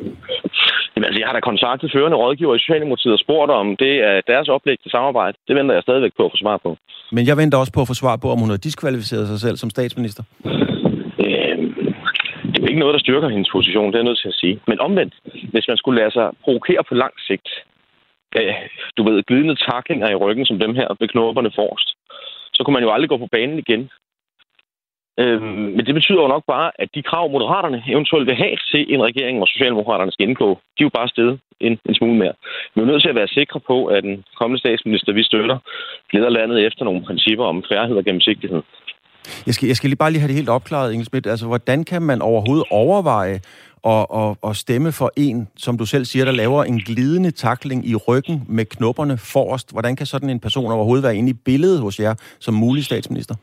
Jamen, altså, jeg har da kontaktet førende rådgiver i Socialdemokratiet og spurgt om det er deres oplæg til samarbejde. Det venter jeg stadigvæk på at få svar på. Men jeg venter også på at få svar på, om hun har diskvalificeret sig selv som statsminister det er ikke noget, der styrker hendes position, det er jeg nødt til at sige. Men omvendt, hvis man skulle lade sig provokere på lang sigt, øh, du ved, glidende taklinger i ryggen som dem her med knopperne forrest, så kunne man jo aldrig gå på banen igen. Øh, men det betyder jo nok bare, at de krav, moderaterne eventuelt vil have til en regering, hvor Socialdemokraterne skal indgå, de er jo bare stedet en, en smule mere. Vi er nødt til at være sikre på, at den kommende statsminister, vi støtter, leder landet efter nogle principper om færdighed og gennemsigtighed. Jeg skal, jeg skal lige bare lige have det helt opklaret, Inge Schmidt. Altså, hvordan kan man overhovedet overveje at, at, at stemme for en, som du selv siger, der laver en glidende takling i ryggen med knopperne forrest? Hvordan kan sådan en person overhovedet være inde i billedet hos jer som mulig statsminister?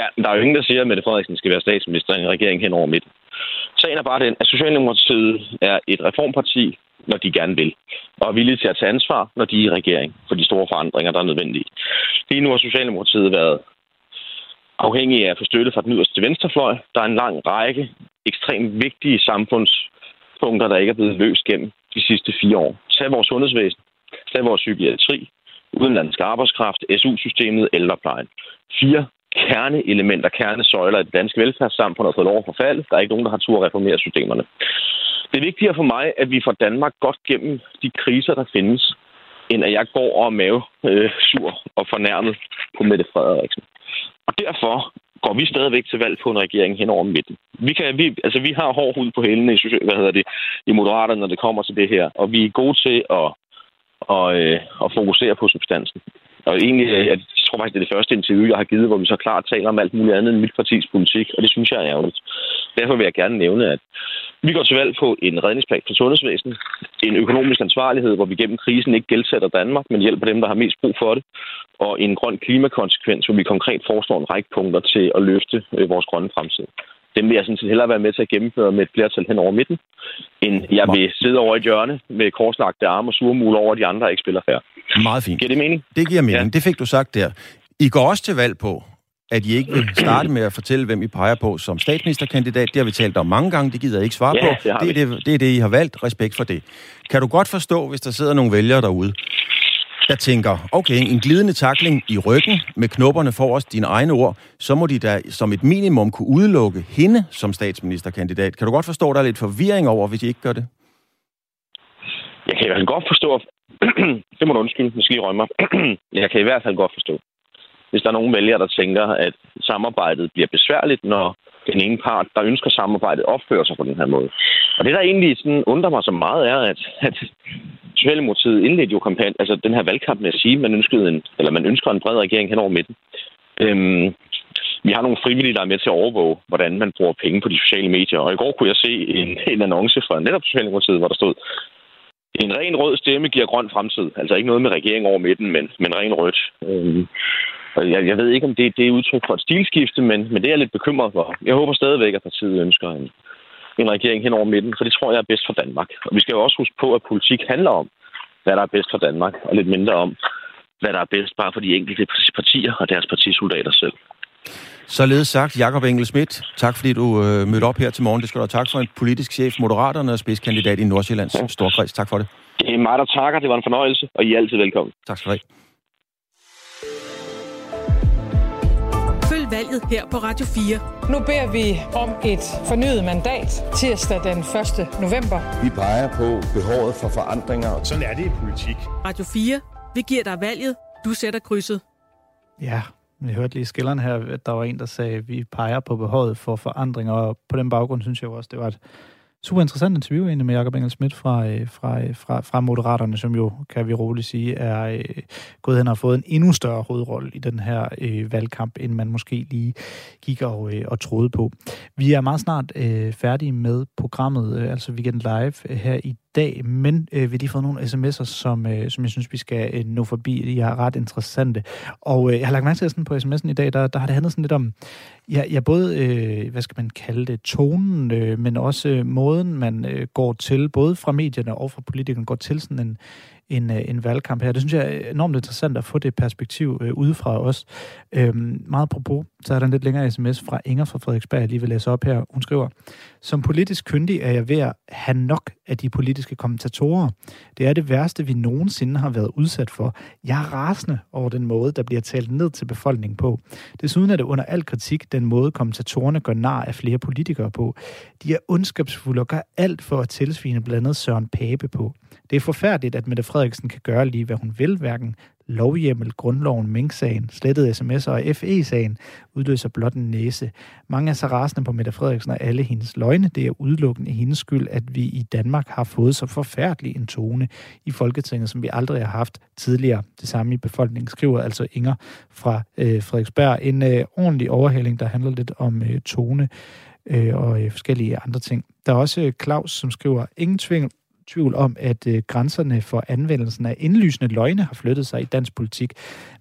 Ja, der er jo ingen, der siger, at Mette Frederiksen skal være statsminister i en regering hen over midten. Sagen er bare den, at Socialdemokratiet er et reformparti, når de gerne vil, og er villige til at tage ansvar, når de er i regering, for de store forandringer, der er nødvendige. Lige nu har Socialdemokratiet været afhængig af at få støtte fra den yderste venstrefløj. Der er en lang række ekstremt vigtige samfundspunkter, der ikke er blevet løst gennem de sidste fire år. Tag vores sundhedsvæsen, tag vores psykiatri, udenlandsk arbejdskraft, SU-systemet, ældreplejen. Fire kerneelementer, kernesøjler i det danske velfærdssamfund har fået lov at forfalde. Der er ikke nogen, der har tur at reformere systemerne. Det er vigtigere for mig, at vi får Danmark godt gennem de kriser, der findes, end at jeg går og er mave øh, sur og fornærmet på Mette Frederiksen. Og derfor går vi stadigvæk til valg på en regering hen over midten. Vi, kan, vi, altså, vi har hård hud på hælene i, hvad hedder det, i Moderaterne, når det kommer til det her. Og vi er gode til at, og, øh, at fokusere på substansen. Og egentlig, øh, jeg tror faktisk, det er det første interview, jeg har givet, hvor vi så klart taler om alt muligt andet end mit partis politik, og det synes jeg er ærgerligt. Derfor vil jeg gerne nævne, at vi går til valg på en redningsplan for sundhedsvæsenet, en økonomisk ansvarlighed, hvor vi gennem krisen ikke gældsætter Danmark, men hjælper dem, der har mest brug for det, og en grøn klimakonsekvens, hvor vi konkret foreslår en række punkter til at løfte øh, vores grønne fremtid dem vil jeg sådan set hellere være med til at gennemføre med et flertal hen over midten, end jeg vil sidde over i et hjørne med korslagte arme og surmul over de andre, der ikke spiller færre. Meget fint. Giver det mening? Det giver mening. Ja. Det fik du sagt der. I går også til valg på, at I ikke vil starte med at fortælle, hvem I peger på som statsministerkandidat. Det har vi talt om mange gange, det gider jeg ikke svare ja, på. Det, det, er det, det er det, I har valgt. Respekt for det. Kan du godt forstå, hvis der sidder nogle vælgere derude, der tænker, okay, en glidende takling i ryggen med knopperne for os, dine egne ord, så må de da som et minimum kunne udelukke hende som statsministerkandidat. Kan du godt forstå, at der er lidt forvirring over, hvis I ikke gør det? Jeg kan i hvert fald godt forstå, det må du undskylde, måske lige rømme mig. Jeg kan i hvert fald godt forstå, hvis der er nogen vælgere, der tænker, at samarbejdet bliver besværligt, når den ene part, der ønsker samarbejdet, opfører sig på den her måde. Og det, der egentlig sådan undrer mig så meget, er, at, at Socialdemokratiet indledte jo kampagne, altså den her valgkamp med at sige, at man, ønskede en, eller man ønsker en bred regering hen over midten. Øhm, vi har nogle frivillige, der er med til at overvåge, hvordan man bruger penge på de sociale medier. Og i går kunne jeg se en, en annonce fra netop Socialdemokratiet, hvor der stod, en ren rød stemme giver grøn fremtid. Altså ikke noget med regering over midten, men, men ren rødt. Øhm, og jeg, jeg ved ikke, om det, det er udtryk for et stilskifte, men, men det er jeg lidt bekymret for. Jeg håber stadigvæk, at partiet ønsker en, en regering hen over midten, for det tror jeg er bedst for Danmark. Og vi skal jo også huske på, at politik handler om, hvad der er bedst for Danmark, og lidt mindre om, hvad der er bedst bare for de enkelte partier og deres partisoldater selv. Således sagt, Jakob Engel Schmidt, tak fordi du øh, mødte op her til morgen. Det skal du have tak for en politisk chef, Moderaterne og spidskandidat i Nordsjællands ja. Storkreds. Tak for det. Det er mig, der takker. Det var en fornøjelse, og I er altid velkommen. Tak skal du have. Valget her på Radio 4. Nu beder vi om et fornyet mandat tirsdag den 1. november. Vi peger på behovet for forandringer. Sådan er det i politik. Radio 4. Vi giver dig valget. Du sætter krydset. Ja, jeg hørte lige skilleren her, at der var en, der sagde, at vi peger på behovet for forandringer, og på den baggrund synes jeg også, det var et super interessant interview egentlig med Jakob Engel Schmidt fra, øh, fra, øh, fra, fra Moderaterne, som jo, kan vi roligt sige, er øh, gået hen og har fået en endnu større hovedrolle i den her øh, valgkamp, end man måske lige gik og, øh, og troede på. Vi er meget snart øh, færdige med programmet, øh, altså Weekend Live, øh, her i dag, men øh, vi har lige fået nogle sms'er, som, øh, som jeg synes, vi skal øh, nå forbi. De er ret interessante. Og øh, jeg har lagt mærke til sådan på sms'en i dag, der, der har det handlet sådan lidt om, ja, ja både, øh, hvad skal man kalde det, tonen, øh, men også øh, måden, man øh, går til, både fra medierne og fra politikerne, går til sådan en, en, øh, en valgkamp her. Det synes jeg er enormt interessant at få det perspektiv øh, udefra os. Øh, meget apropos så er der en lidt længere sms fra Inger fra Frederiksberg, jeg lige vil læse op her. Hun skriver, Som politisk kyndig er jeg ved at have nok af de politiske kommentatorer. Det er det værste, vi nogensinde har været udsat for. Jeg er rasende over den måde, der bliver talt ned til befolkningen på. Desuden er det under al kritik den måde, kommentatorerne gør nar af flere politikere på. De er ondskabsfulde og gør alt for at tilsvine blandt andet Søren Pape på. Det er forfærdeligt, at Mette Frederiksen kan gøre lige, hvad hun vil, hverken lovhjemmel, grundloven, Mink-sagen, slettede sms'er og FE-sagen udløser blot en næse. Mange er så rasende på Mette Frederiksen og alle hendes løgne. Det er udelukkende hendes skyld, at vi i Danmark har fået så forfærdelig en tone i Folketinget, som vi aldrig har haft tidligere. Det samme i befolkningen skriver altså Inger fra øh, Frederiksberg. En øh, ordentlig overhælling, der handler lidt om øh, tone øh, og øh, forskellige andre ting. Der er også øh, Claus, som skriver, ingen tvivl, tvivl om, at øh, grænserne for anvendelsen af indlysende løgne har flyttet sig i dansk politik.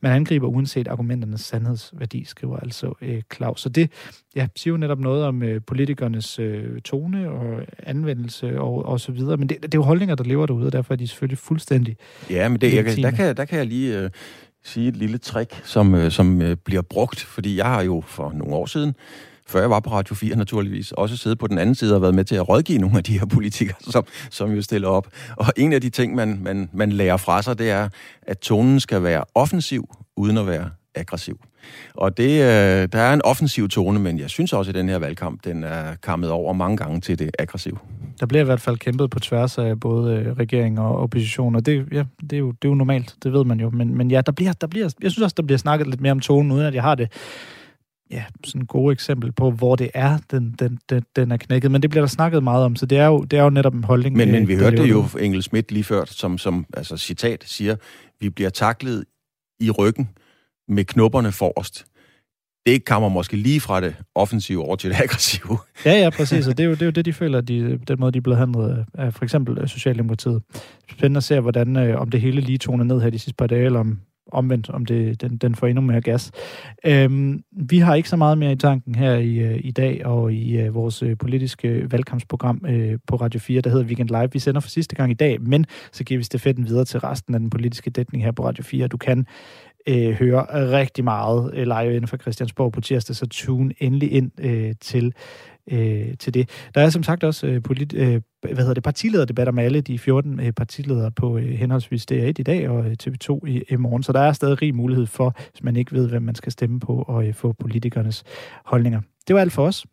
Man angriber uanset argumenternes sandhedsværdi, skriver altså øh, Claus. Så det ja, siger jo netop noget om øh, politikernes øh, tone og anvendelse og, og så videre. Men det, det er jo holdninger, der lever derude, og derfor er de selvfølgelig fuldstændig Ja, men det, jeg, kan- der, kan, der kan jeg lige øh, sige et lille trick, som, øh, som øh, bliver brugt, fordi jeg har jo for nogle år siden, før jeg var på Radio 4 naturligvis, også siddet på den anden side og været med til at rådgive nogle af de her politikere, som, som jo stiller op. Og en af de ting, man, man, man lærer fra sig, det er, at tonen skal være offensiv, uden at være aggressiv. Og det, øh, der er en offensiv tone, men jeg synes også, at den her valgkamp, den er kammet over mange gange til det aggressive. Der bliver i hvert fald kæmpet på tværs af både øh, regering og opposition, og det, ja, det, er, jo, det er jo normalt, det ved man jo. Men, men ja, der bliver, der bliver, jeg synes også, der bliver snakket lidt mere om tonen, uden at jeg har det ja, sådan gode eksempel på, hvor det er, den, den, den, den er knækket. Men det bliver der snakket meget om, så det er jo, det er jo netop en holdning. Men, øh, men vi der hørte jo. Engel Schmidt lige før, som, som altså citat siger, vi bliver taklet i ryggen med knopperne forrest. Det kommer måske lige fra det offensive over til det aggressive. Ja, ja, præcis, og det er jo det, er jo det de føler, de, den måde, de er blevet handlet af, for eksempel Socialdemokratiet. Spændende at se, hvordan, øh, om det hele lige toner ned her de sidste par dage, eller om omvendt, om det, den, den får endnu mere gas. Øhm, vi har ikke så meget mere i tanken her i, øh, i dag, og i uh, vores øh, politiske valgkampsprogram uh, på Radio 4, der hedder Weekend Live. Vi sender for sidste gang i dag, men så giver vi stafetten videre til resten af den politiske dækning her på Radio 4. Du kan øh, høre rigtig meget øh, live inden for Christiansborg på tirsdag, så tune endelig ind øh, til, øh, til det. Der er som sagt også øh, polit, øh, hvad hedder det, partilederdebatter med alle de 14 øh, partiledere på øh, henholdsvis DR1 i dag og øh, TV2 i, i morgen. Så der er stadig rig mulighed for, hvis man ikke ved, hvem man skal stemme på, og øh, få politikernes holdninger. Det var alt for os.